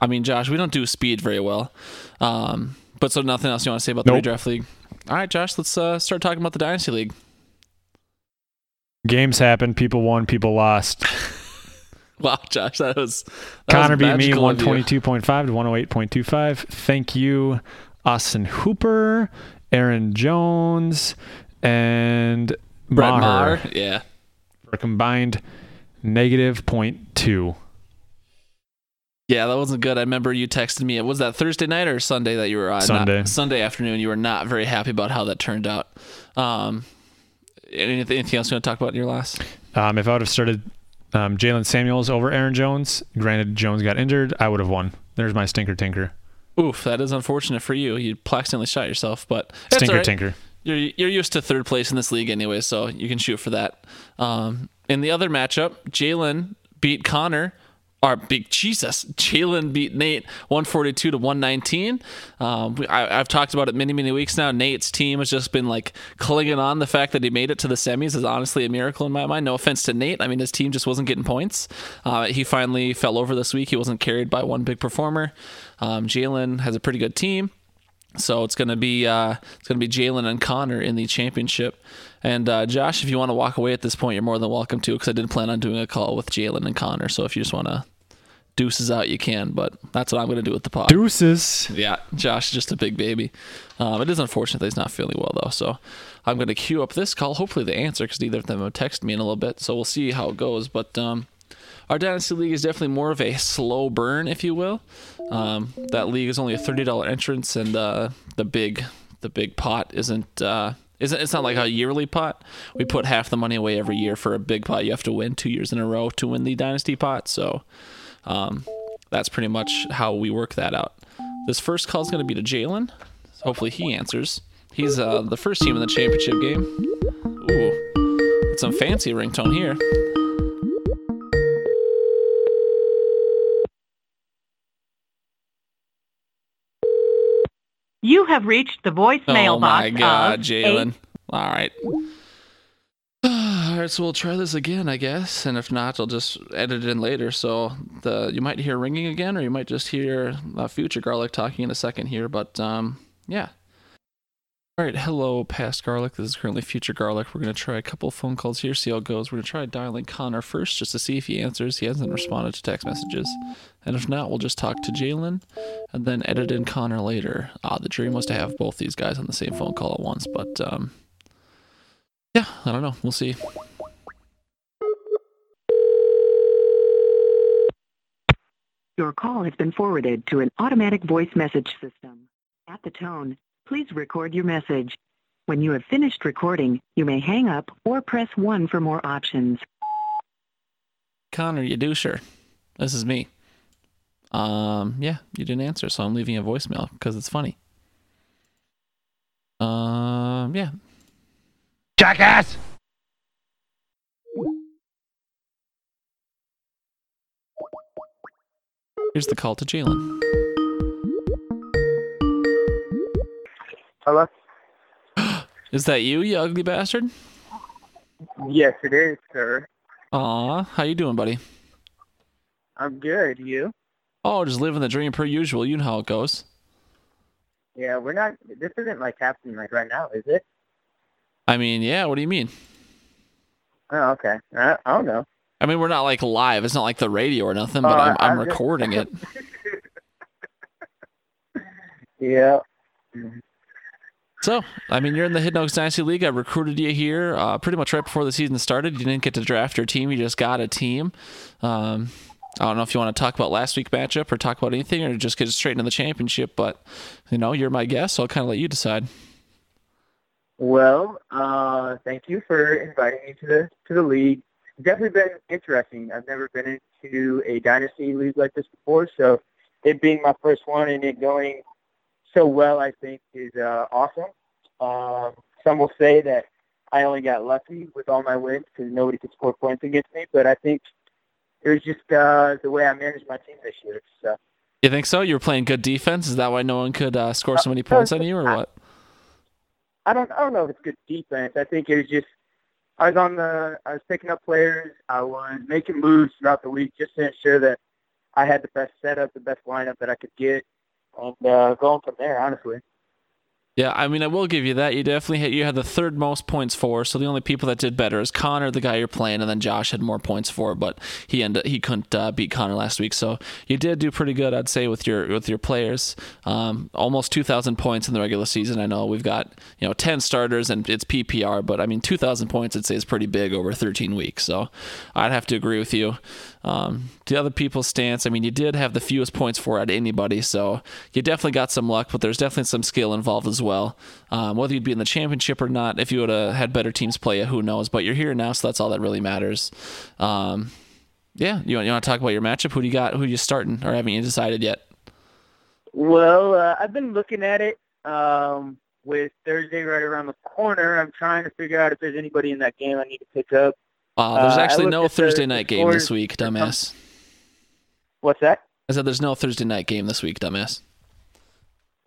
[SPEAKER 1] I mean, Josh, we don't do speed very well. Um, but so nothing else you want to say about
[SPEAKER 2] Nope.
[SPEAKER 1] the redraft league? All right, Josh, let's uh, start talking about the dynasty league.
[SPEAKER 2] Games happened. People won. People lost.
[SPEAKER 1] Wow, Josh, that was that
[SPEAKER 2] Connor beat me
[SPEAKER 1] magical of you.
[SPEAKER 2] 122.5 to 108.25. Thank you, Austin Hooper, Aaron Jones, and
[SPEAKER 1] Brett
[SPEAKER 2] Maher
[SPEAKER 1] Maher, yeah.
[SPEAKER 2] for a combined negative point two.
[SPEAKER 1] Yeah, that wasn't good. I remember you texted me. Was that Thursday night or Sunday that you were on?
[SPEAKER 2] Sunday.
[SPEAKER 1] Not, Sunday afternoon. You were not very happy about how that turned out. Um, anything, anything else you want to talk about in your last?
[SPEAKER 2] Um, if I would have started um, Jaylen Samuels over Aaron Jones, granted Jones got injured, I would have won. There's my stinker tinker.
[SPEAKER 1] Oof, that is unfortunate for you. You accidentally shot yourself, but
[SPEAKER 2] Stinker
[SPEAKER 1] right.
[SPEAKER 2] tinker.
[SPEAKER 1] You're you're used to third place in this league anyway, so you can shoot for that. Um, in the other matchup, Jalen beat Connor. Or beat Jesus, Jalen beat Nate 142 to 119. Um, I, I've talked about it many, many weeks now. Nate's team has just been like clinging on. The fact that he made it to the semis is honestly a miracle in my mind. No offense to Nate. I mean, his team just wasn't getting points. Uh, he finally fell over this week. He wasn't carried by one big performer. Um, Jalen has a pretty good team. So it's gonna be uh, it's gonna be Jalen and Connor in the championship. And uh, Josh, if you want to walk away at this point, you're more than welcome to, because I did plan on doing a call with Jalen and Connor. So if you just want to deuces out, you can. But that's what I'm gonna do with the pod.
[SPEAKER 2] Deuces.
[SPEAKER 1] Yeah, Josh is just a big baby. Um, it is unfortunate that he's not feeling well though. So I'm gonna queue up this call. Hopefully they answer, because neither of them have texted me in a little bit. So we'll see how it goes. But um, our dynasty league is definitely more of a slow burn, if you will. Um, that league is only a thirty dollar entrance, and uh, the big the big pot isn't uh, isn't it's not like a yearly pot. We put half the money away every year for a big pot. You have to win two years in a row to win the dynasty pot. So um, that's pretty much how we work that out. This first call is going to be to Jalen. Hopefully he answers. He's uh, the first team in the championship game. Ooh, some fancy ringtone here.
[SPEAKER 14] You have reached the voicemail box.
[SPEAKER 1] oh my God, Jalen. All right. All right, so we'll try this again, I guess, and if not, I'll just edit it in later. So the you might hear ringing again, or you might just hear uh, future garlic talking in a second here. But um, yeah. All right, hello, past garlic. This is currently future garlic. We're gonna try a couple phone calls here, see how it goes. We're gonna try dialing Connor first, just to see if he answers. He hasn't responded to text messages, and if not, we'll just talk to Jalen, and then edit in Connor later. Ah, the dream was to have both these guys on the same phone call at once, but um, yeah, I don't know. We'll see.
[SPEAKER 15] Your call has been forwarded to an automatic voice message system. At the tone, please record your message. When you have finished recording, you may hang up or press 1 for more options.
[SPEAKER 1] Connor, you doucher. This is me. Um, yeah, you didn't answer, so I'm leaving a voicemail because it's funny. Um, yeah.
[SPEAKER 8] Jackass!
[SPEAKER 1] Here's the call to Jalen.
[SPEAKER 16] Hello?
[SPEAKER 1] Is that you, you ugly bastard?
[SPEAKER 16] Yes, it is, sir.
[SPEAKER 1] Aw, how you doing, buddy?
[SPEAKER 16] I'm good. You?
[SPEAKER 1] Oh, just living the dream per usual. You know how it goes.
[SPEAKER 16] Yeah, we're not. This isn't like happening like right now, is it?
[SPEAKER 1] I mean, yeah. What do you mean?
[SPEAKER 16] Oh, okay. I, I don't know.
[SPEAKER 1] I mean, we're not like live. It's not like the radio or nothing, but
[SPEAKER 16] Oh,
[SPEAKER 1] I'm, I'm
[SPEAKER 16] I'm just-
[SPEAKER 1] recording it.
[SPEAKER 16] Yeah.
[SPEAKER 1] So, I mean, you're in the Hidden Oaks Dynasty League. I recruited you here uh, pretty much right before the season started. You didn't get to draft your team. You just got a team. Um, I don't know if you want to talk about last week's matchup or talk about anything or just get straight into the championship, but, you know, you're my guest, so I'll kind of let you decide.
[SPEAKER 16] Well, uh, thank you for inviting me to the to the league. Definitely been interesting. I've never been into a dynasty league like this before, so it being my first one and it going so well, I think is uh, awesome. Um, some will say that I only got lucky with all my wins because nobody could score points against me, but I think it was just uh, the way I managed my team this year. So.
[SPEAKER 1] You think so? You were playing good defense? Is that why no one could uh, score so many points on you, or what?
[SPEAKER 16] I don't I don't know if it's good defense. I think it was just I was on the I was picking up players. I was making moves throughout the week just to ensure that I had the best setup, the best lineup that I could get, and uh, going from there. Honestly,
[SPEAKER 1] Yeah, I mean, I will give you that. You definitely hit. You had the third most points for. So the only people that did better is Connor, the guy you're playing, and then Josh had more points for. But he ended. He couldn't uh, beat Connor last week. So you did do pretty good, I'd say, with your with your players. Um, almost 2,000 points in the regular season. I know we've got you know 10 starters and it's PPR, but I mean 2,000 points, I'd say, is pretty big over 13 weeks. So I'd have to agree with you. Um, the other people's stance, I mean, you did have the fewest points for of anybody, so you definitely got some luck, but there's definitely some skill involved as well. Um, whether you'd be in the championship or not, if you would have had better teams play you, who knows? But you're here now, so that's all that really matters. Um, yeah, you want, you want to talk about your matchup? Who do you got? Who you starting, or haven't you decided yet?
[SPEAKER 16] well, uh, I've been looking at it um, with Thursday right around the corner. I'm trying to figure out if there's anybody in that game I need to pick up.
[SPEAKER 1] Uh, there's
[SPEAKER 16] Uh,
[SPEAKER 1] actually no Thursday night game this week, dumbass.
[SPEAKER 16] What's that?
[SPEAKER 1] I said there's no Thursday night game this week, dumbass.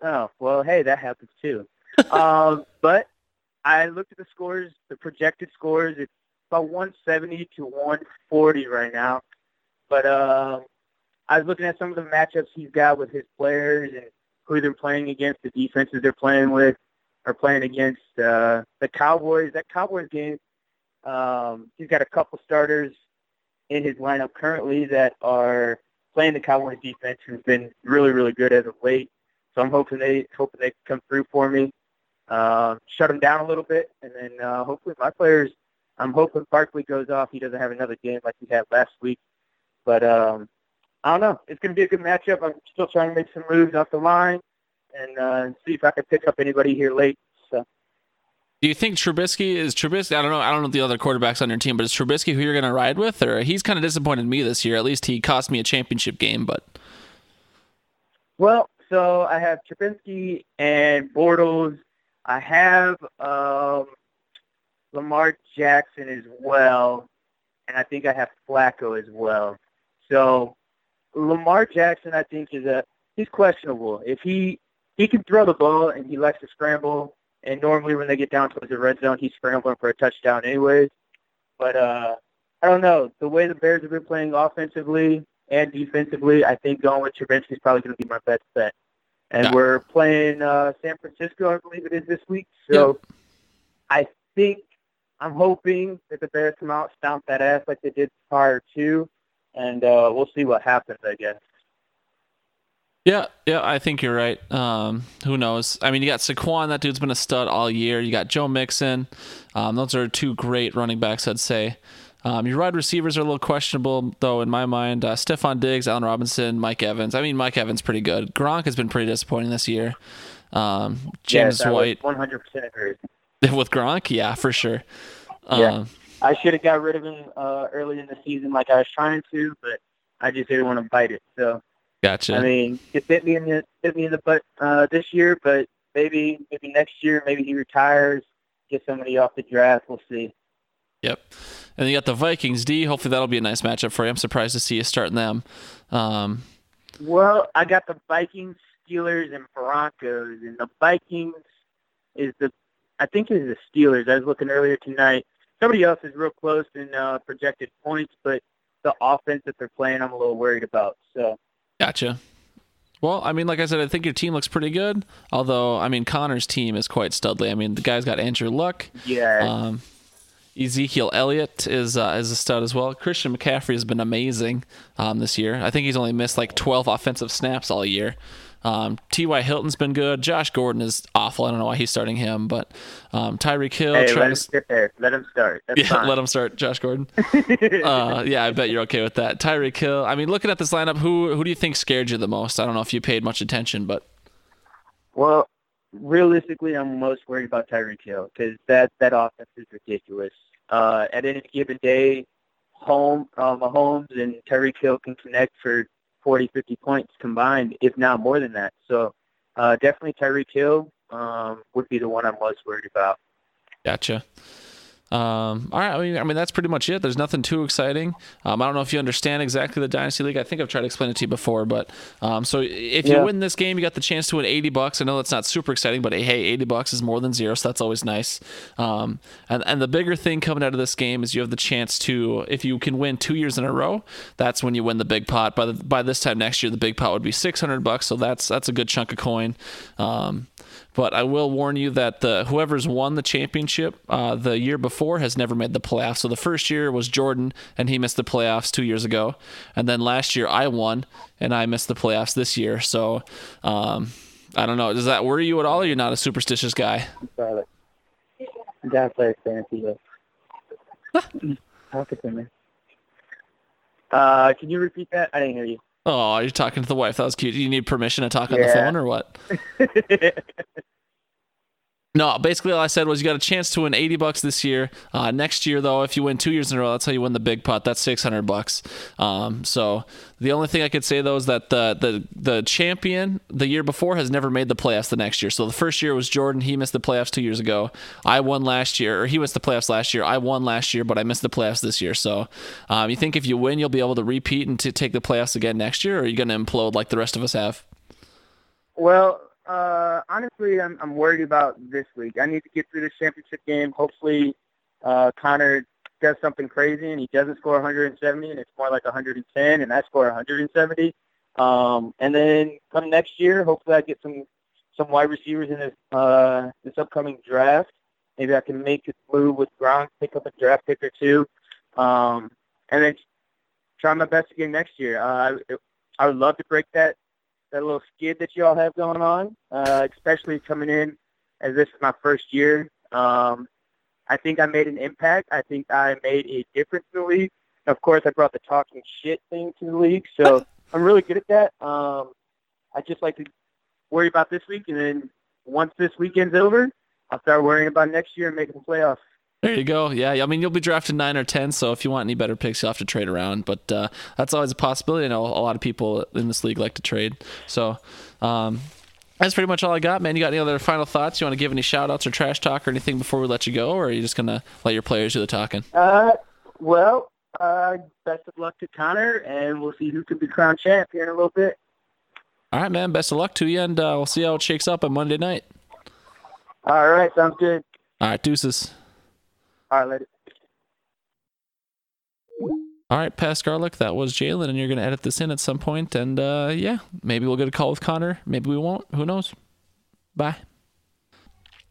[SPEAKER 16] Oh, well, hey, that happens too. um, but I looked at the scores, the projected scores. It's about 170 to 140 right now. But um, I was looking at some of the matchups he's got with his players and who they're playing against, the defenses they're playing with, are playing against uh, the Cowboys. That Cowboys game, um, he's got a couple starters in his lineup currently that are playing the Cowboys defense, who's been really, really good as of late. So I'm hoping they hoping they come through for me, uh, shut them down a little bit, and then uh, hopefully my players. I'm hoping Barkley goes off. He doesn't have another game like he had last week, but um, I don't know. It's going to be a good matchup. I'm still trying to make some moves off the line and uh, see if I can pick up anybody here late.
[SPEAKER 1] Do you think Trubisky is Trubisky? I don't know. I don't know the other quarterbacks on your team, but is Trubisky who you're going to ride with, or he's kind of disappointed me this year? At least he cost me a championship game, but
[SPEAKER 16] Well, so I have Trubisky and Bortles. I have um, Lamar Jackson as well, and I think I have Flacco as well. So Lamar Jackson, I think, is a he's questionable. If he he can throw the ball and he likes to scramble. And normally when they get down towards the red zone, he's scrambling for a touchdown anyways. But uh, I don't know. The way the Bears have been playing offensively and defensively, I think going with Trubisky is probably going to be my best bet. And
[SPEAKER 1] Yeah.
[SPEAKER 16] we're playing uh, San Francisco, I believe it is this week. So I think I'm hoping that the Bears come out, stomp that ass like they did prior to, and uh, we'll see what happens. I guess.
[SPEAKER 1] Yeah, yeah, I think you're right. Um, who knows? I mean, you got Saquon. That dude's been a stud all year. You got Joe Mixon. Um, those are two great running backs, I'd say. Um, your wide receivers are a little questionable, though, in my mind. Uh, Stefon Diggs, Allen Robinson, Mike Evans. I mean, Mike Evans pretty good. Gronk has been pretty disappointing this year. Um, James
[SPEAKER 16] yes,
[SPEAKER 1] White
[SPEAKER 16] 100% agree.
[SPEAKER 1] with Gronk, yeah, for sure.
[SPEAKER 16] Yeah.
[SPEAKER 1] Um,
[SPEAKER 16] I should have got rid of him uh, early in the season, like I was trying to, but I just didn't want to bite it. So
[SPEAKER 1] Gotcha.
[SPEAKER 16] I mean, it bit me in the bit me in the butt uh, this year, but maybe maybe next year, maybe he retires, get somebody off the draft. We'll see.
[SPEAKER 1] Yep. And you got the Vikings D. Hopefully that'll be a nice matchup for you. I'm surprised to see you starting them. Um,
[SPEAKER 16] Well, I got the Vikings, Steelers, and Broncos, and the Vikings is the I think it is the Steelers. I was looking earlier tonight. Somebody else is real close in uh, projected points, but the offense that they're playing, I'm a little worried about. So
[SPEAKER 1] Gotcha. Well, I mean, like I said, I think your team looks pretty good. Although, I mean, Connor's team is quite studly. I mean, the guy's got Andrew Luck.
[SPEAKER 16] yeah,
[SPEAKER 1] Um, Ezekiel Elliott is uh, is a stud as well. Christian McCaffrey has been amazing um, this year. I think he's only missed like 12 offensive snaps all year. Um, T.Y. Hilton's been good. Josh Gordon is awful. I don't know why he's starting him, but um, Tyreek Hill,
[SPEAKER 16] hey, let him sit there. Let him start. That's
[SPEAKER 1] Yeah,
[SPEAKER 16] fine.
[SPEAKER 1] let him start, Josh Gordon. uh, yeah, I bet you're okay with that. Tyreek Hill. I mean, looking at this lineup, who who do you think scared you the most? I don't know if you paid much attention, but
[SPEAKER 16] Well, realistically, I'm most worried about Tyreek Hill because that that offense is ridiculous. Uh, at any given day, home uh, Mahomes and Tyreek Hill can connect for 40, 50 points combined, if not more than that. So uh, definitely Tyreek Hill um, would be the one I'm most worried about.
[SPEAKER 1] Gotcha. Um, all right. I mean, I mean, that's pretty much it. There's nothing too exciting. Um, I don't know if you understand exactly the Dynasty League. I think I've tried to explain it to you before, but um, so if you
[SPEAKER 16] Yeah.
[SPEAKER 1] win this game, you got the chance to win 80 bucks. I know that's not super exciting, but hey, 80 bucks is more than zero, so that's always nice. Um, and and the bigger thing coming out of this game is you have the chance to, if you can win two years in a row, that's when you win the big pot. By the by this time next year, the big pot would be 600 bucks, so that's that's a good chunk of coin. Um, but I will warn you that the whoever's won the championship uh, the year before has never made the playoffs. So the first year was Jordan, and he missed the playoffs two years ago. And then last year I won, and I missed the playoffs this year. So um, I don't know. Does that worry you at all, or you're not a superstitious guy?
[SPEAKER 16] Sorry. Gotta play fantasy though. Talk to me. Uh, can you repeat that? I didn't hear you.
[SPEAKER 1] Oh, you're talking to the wife. That was cute. Do you need permission to talk on the phone or what? No, basically all I said was you got a chance to win 80 bucks this year. Uh, next year though, if you win two years in a row, that's how you win the big pot. That's 600 bucks. Um, so the only thing I could say though is that the the the champion the year before has never made the playoffs the next year. So the first year was Jordan. He missed the playoffs two years ago. I won last year, or he missed the playoffs last year. I won last year, but I missed the playoffs this year. So um, you think if you win, you'll be able to repeat and to take the playoffs again next year, or are you going to implode like the rest of us have?
[SPEAKER 16] Well, uh, honestly, I'm I'm worried about this week. I need to get through this championship game. Hopefully, uh, Connor does something crazy and he doesn't score 170, and it's more like 110, and I score 170. Um, and then come next year, hopefully, I get some some wide receivers in this uh, this upcoming draft. Maybe I can make a move with Gronk, pick up a draft pick or two, um, and then try my best again next year. Uh, I, I would love to break that that little skid that y'all have going on, uh, especially coming in as this is my first year. Um, I think I made an impact. I think I made a difference in the league. Of course, I brought the talking shit thing to the league, so I'm really good at that. Um, I just like to worry about this week, and then once this weekend's over, I'll start worrying about next year and making the playoffs.
[SPEAKER 1] There you go. Yeah, I mean, you'll be drafted nine or ten, so if you want any better picks, you'll have to trade around. But uh, that's always a possibility. I know a lot of people in this league like to trade. So um, that's pretty much all I got, man. You got any other final thoughts? You want to give any shout outs or trash talk or anything before we let you go, or are you just going to let your players do the talking?
[SPEAKER 16] Uh, well, uh, best of luck to Connor, and we'll see who can be crowned champ here in a little bit.
[SPEAKER 1] All right, man. Best of luck to you, and uh, we'll see how it shakes up on Monday night.
[SPEAKER 16] All right, sounds good.
[SPEAKER 1] All right, deuces.
[SPEAKER 16] All right, later.
[SPEAKER 1] All right, Pat Garlic, that was Jalen, and you're going to edit this in at some point. point, and uh, yeah, maybe we'll get a call with Connor. Maybe we won't. Who knows? Bye.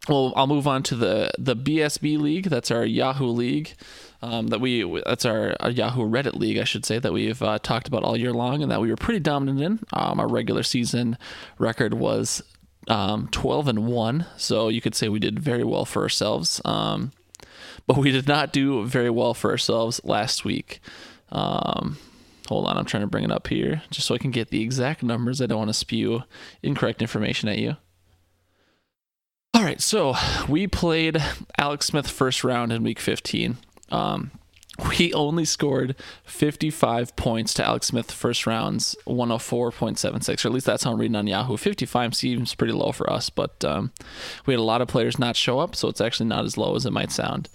[SPEAKER 1] Well, I'll move on to the the BSB league. That's our Yahoo league. Um, that we that's our, our, Yahoo Reddit league, I should say, that we've uh, talked about all year long, and that we were pretty dominant in. Um, our regular season record was um, 12 and one, so you could say we did very well for ourselves. Um, but we did not do very well for ourselves last week. Um, hold on, I'm trying to bring it up here just so I can get the exact numbers. I don't want to spew incorrect information at you. All right, so we played Alex Smith first round in week 15. Um, we only scored 55 points to Alex Smith first rounds 104.76 or at least that's how I'm reading on Yahoo 55 seems pretty low for us but um, we had a lot of players not show up so it's actually not as low as it might sound.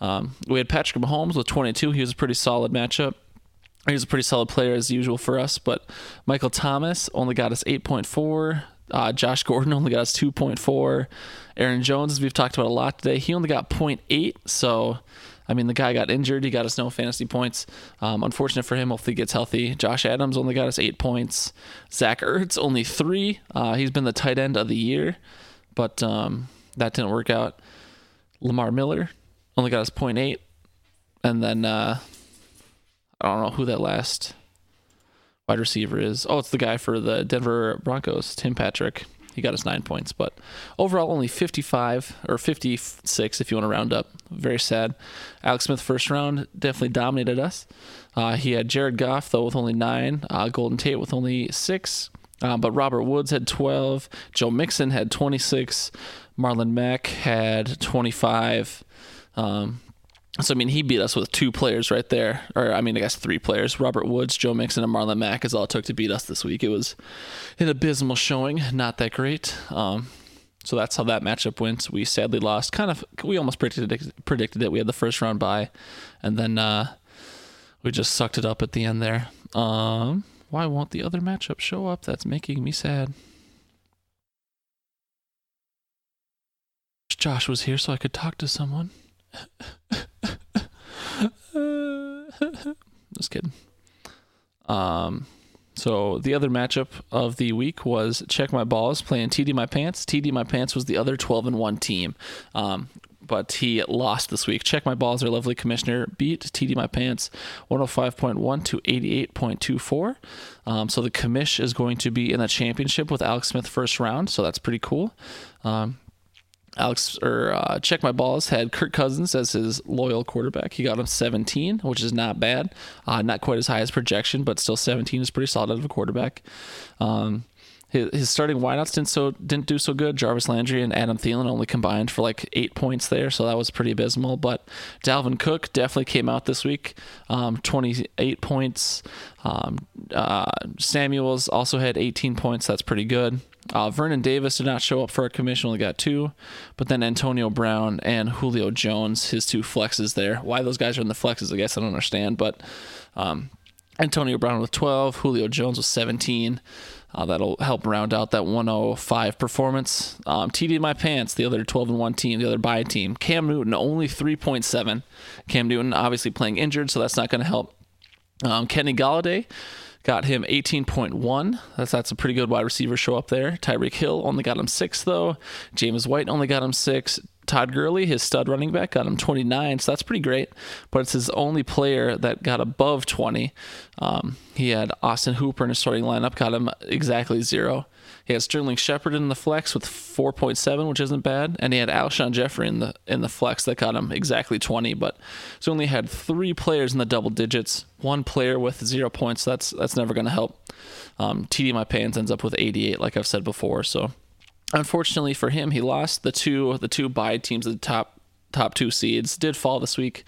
[SPEAKER 1] Um, we had Patrick Mahomes with 22 he was a pretty solid matchup. He was a pretty solid player as usual for us but Michael Thomas only got us 8.4 uh, Josh Gordon only got us 2.4 Aaron Jones as we've talked about a lot today he only got 0.8 so I mean, the guy got injured. He got us no fantasy points. Um, unfortunate for him. Hopefully, he gets healthy. Josh Adams only got us eight points. Zach Ertz only three. Uh, he's been the tight end of the year, but um, that didn't work out. Lamar Miller only got us 0.8. And then uh, I don't know who that last wide receiver is. Oh, it's the guy for the Denver Broncos, Tim Patrick. He got us nine points, but overall only 55 or 56 if you want to round up. Very sad. Alex Smith first round definitely dominated us. Uh, he had Jared Goff though with only nine, uh, Golden Tate with only six, uh, but Robert Woods had 12, Joe Mixon had 26, Marlon Mack had 25. Um, so I mean, he beat us with two players right there, or I mean, I guess three players: Robert Woods, Joe Mixon, and Marlon Mack is all it took to beat us this week. It was an abysmal showing, not that great. Um, so that's how that matchup went. We sadly lost. Kind of, we almost predicted predicted it. We had the first round bye, and then uh, we just sucked it up at the end there. Um, why won't the other matchup show up? That's making me sad. Josh was here so I could talk to someone. Just kidding. Um, so the other matchup of the week was Check My Balls playing TD My Pants. TD My Pants was the other 12 and 1 team. Um, but he lost this week. Check My Balls, our lovely commissioner, beat TD My Pants 105.1 to 88.24. Um, so the commish is going to be in the championship with Alex Smith first round. So that's pretty cool. Um, Alex or uh, check my balls had Kirk Cousins as his loyal quarterback. He got him 17, which is not bad. Uh, not quite as high as projection, but still 17 is pretty solid out of a quarterback. Um, his, his starting wideouts didn't so didn't do so good. Jarvis Landry and Adam Thielen only combined for like eight points there, so that was pretty abysmal. But Dalvin Cook definitely came out this week, um, 28 points. Um, uh, Samuels also had 18 points. That's pretty good. Uh, Vernon Davis did not show up for a commission, only got two. But then Antonio Brown and Julio Jones, his two flexes there. Why those guys are in the flexes, I guess I don't understand. But um, Antonio Brown with 12, Julio Jones with 17. Uh, that'll help round out that 105 performance. Um, TD my pants, the other 12 and 1 team, the other bye team. Cam Newton only 3.7. Cam Newton obviously playing injured, so that's not going to help. Um, Kenny Golladay got him 18.1. That's that's a pretty good wide receiver show up there. Tyreek Hill only got him six though. James White only got him six. Todd Gurley, his stud running back, got him 29, so that's pretty great. But it's his only player that got above 20. Um, he had Austin Hooper in his starting lineup, got him exactly zero. He had Sterling Shepard in the flex with 4.7, which isn't bad, and he had Alshon Jeffery in the in the flex that got him exactly 20. But so only had three players in the double digits, one player with zero points. That's that's never going to help. Um, TD my pants ends up with 88, like I've said before. So unfortunately for him, he lost the two the two bye teams the top top two seeds did fall this week.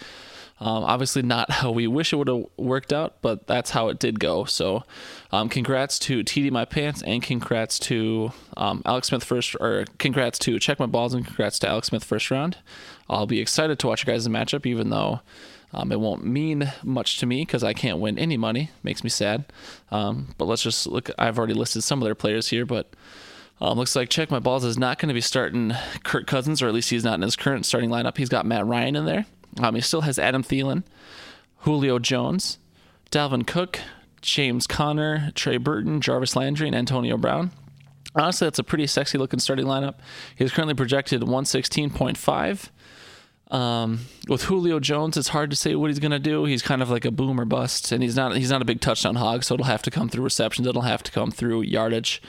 [SPEAKER 1] Um, obviously, not how we wish it would have worked out, but that's how it did go. So, um, congrats to TD My Pants and congrats to um, Alex Smith first, or congrats to Check My Balls and congrats to Alex Smith first round. I'll be excited to watch you guys' matchup, even though Um, it won't mean much to me because I can't win any money. Makes me sad. Um, but let's just look. I've already listed some of their players here, but um, looks like Check My Balls is not going to be starting Kirk Cousins, or at least he's not in his current starting lineup. He's got Matt Ryan in there. Um, he still has Adam Thielen, Julio Jones, Dalvin Cook, James Conner, Trey Burton, Jarvis Landry, and Antonio Brown. Honestly, that's a pretty sexy looking starting lineup. He's currently projected 116.5. Um, with Julio Jones, it's hard to say what he's going to do. He's kind of like a boom or bust, and he's not he's not a big touchdown hog, so it'll have to come through receptions. It'll have to come through yardage.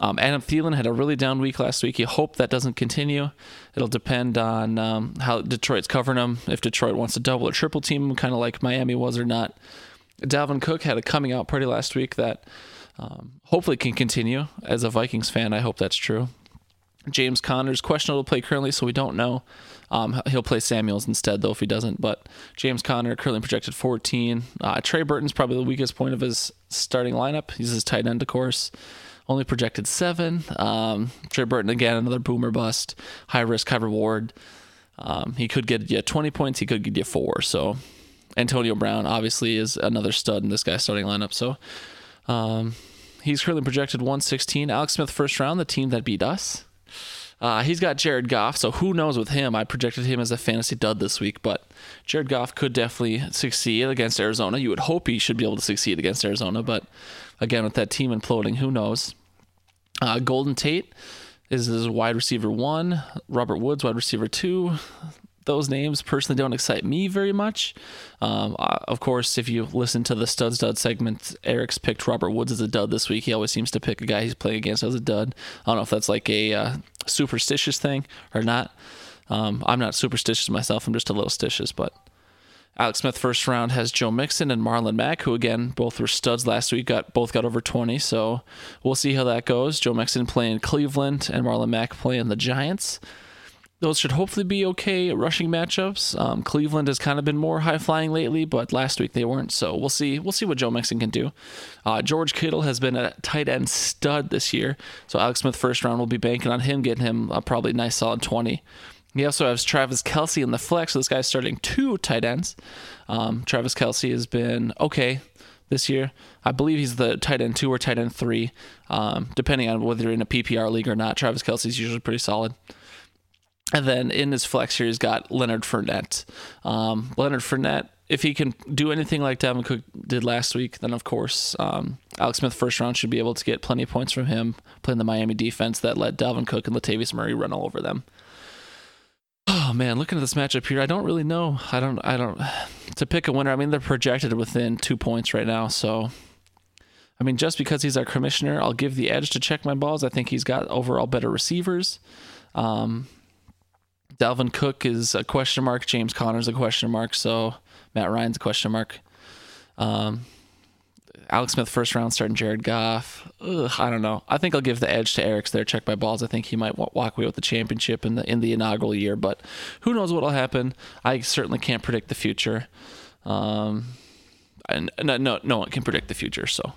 [SPEAKER 1] Um, Adam Thielen had a really down week last week. You hope that doesn't continue. It'll depend on um, how Detroit's covering him. If Detroit wants to double or triple team him, kind of like Miami was or not. Dalvin Cook had a coming out party last week that um, hopefully can continue. As a Vikings fan, I hope that's true. James Conner's questionable to play currently, so we don't know. Um, he'll play Samuels instead, though, if he doesn't. But James Conner currently projected 14. Uh, Trey Burton's probably the weakest point of his starting lineup. He's his tight end, of course. Only projected seven. Um, Trey Burton, again, another boomer bust. High risk, high reward. Um, he could get you 20 points, he could get you four. So Antonio Brown, obviously, is another stud in this guy's starting lineup. So um, he's currently projected 116. Alex Smith, first round, the team that beat us. Uh, he's got Jared Goff, so who knows with him? I projected him as a fantasy dud this week, but Jared Goff could definitely succeed against Arizona. You would hope he should be able to succeed against Arizona, but again, with that team imploding, who knows? Uh, Golden Tate is his wide receiver one, Robert Woods, wide receiver two those names personally don't excite me very much. Um, of course, if you listen to the studs dud segment, Eric's picked Robert Woods as a dud this week. He always seems to pick a guy he's playing against as a dud. I don't know if that's like a uh, superstitious thing or not. Um, I'm not superstitious myself. I'm just a little stitious, but. Alex Smith first round has Joe Mixon and Marlon Mack, who again both were studs last week. Got both got over 20, so we'll see how that goes. Joe Mixon playing Cleveland and Marlon Mack playing the Giants those should hopefully be okay rushing matchups. Um, Cleveland has kind of been more high flying lately, but last week they weren't. So we'll see. We'll see what Joe Mixon can do. Uh, George Kittle has been a tight end stud this year, so Alex Smith first round will be banking on him getting him a probably nice solid twenty. He also has Travis Kelce in the flex. So this guy's starting two tight ends. Um, Travis Kelce has been okay this year. I believe he's the tight end two or tight end three, um, depending on whether you're in a PPR league or not. Travis Kelce's usually pretty solid. And then in his flex here, he's got Leonard Fournette. Um, Leonard Fournette, if he can do anything like Dalvin Cook did last week, then of course um, Alex Smith first round should be able to get plenty of points from him playing the Miami defense that let Dalvin Cook and Latavius Murray run all over them. Oh man, looking at this matchup here, I don't really know. I don't. I don't. To pick a winner, I mean they're projected within two points right now, so. I mean, just because he's our commissioner, I'll give the edge to check my balls. I think he's got overall better receivers. Um, Dalvin Cook is a question mark. James Conner's a question mark. So Matt Ryan's a question mark. Um, Alex Smith first round starting Jared Goff. Ugh, I don't know. I think I'll give the edge to Eric's there. Check by balls. I think he might walk away with the championship in the in the inaugural year, but who knows what'll happen? I certainly can't predict the future. Um, and no, no, no one can predict the future. So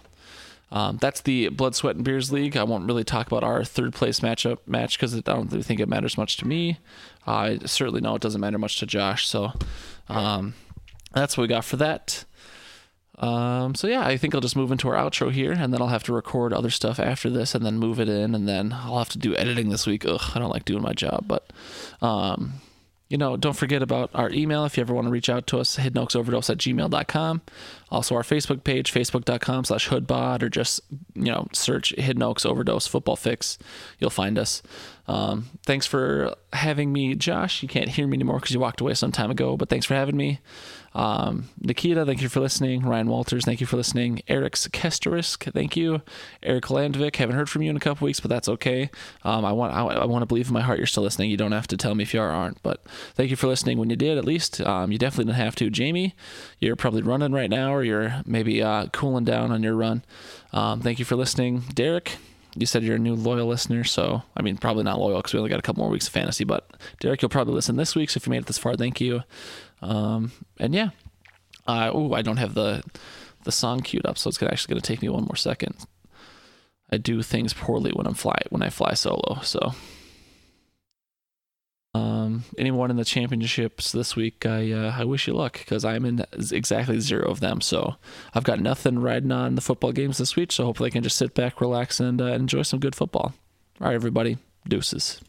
[SPEAKER 1] um, that's the Blood, Sweat, and Beers League. I won't really talk about our third place matchup match because I don't really think it matters much to me. I certainly know it doesn't matter much to Josh. So um, that's what we got for that. Um, so yeah, I think I'll just move into our outro here, and then I'll have to record other stuff after this, and then move it in, and then I'll have to do editing this week. Ugh, I don't like doing my job, but um, you know, don't forget about our email if you ever want to reach out to us, hiddenoaksoverdose at gmail.com. Also, our Facebook page, facebook.com slash hoodbod, or just, you know, search Hidden Oaks Overdose Football Fix. You'll find us. Um, thanks for having me, Josh. You can't hear me anymore because you walked away some time ago, but thanks for having me. Um, Nikita, thank you for listening. Ryan Walters, thank you for listening. Eric Kesterisk, thank you. Eric Landvik, haven't heard from you in a couple weeks, but that's okay. Um, I want I, I, want to believe in my heart you're still listening. You don't have to tell me if you are or aren't, but thank you for listening when you did. At least um, you definitely didn't have to. Jamie, you're probably running right now, or you're maybe uh, cooling down on your run. Um, thank you for listening, Derek you said you're a new loyal listener, so I mean, probably not loyal because we only got a couple more weeks of fantasy. But Derek, you'll probably listen this week. So if you made it this far, thank you. Um, and yeah, uh, oh, I don't have the the song queued up, so it's actually going to take me one more second. I do things poorly when I'm fly when I fly solo, so Um, anyone in the championships this week, I uh, I wish you luck because I'm in exactly zero of them. So I've got nothing riding on the football games this week. So hopefully I can just sit back, relax, and uh, enjoy some good football. All right, everybody, deuces.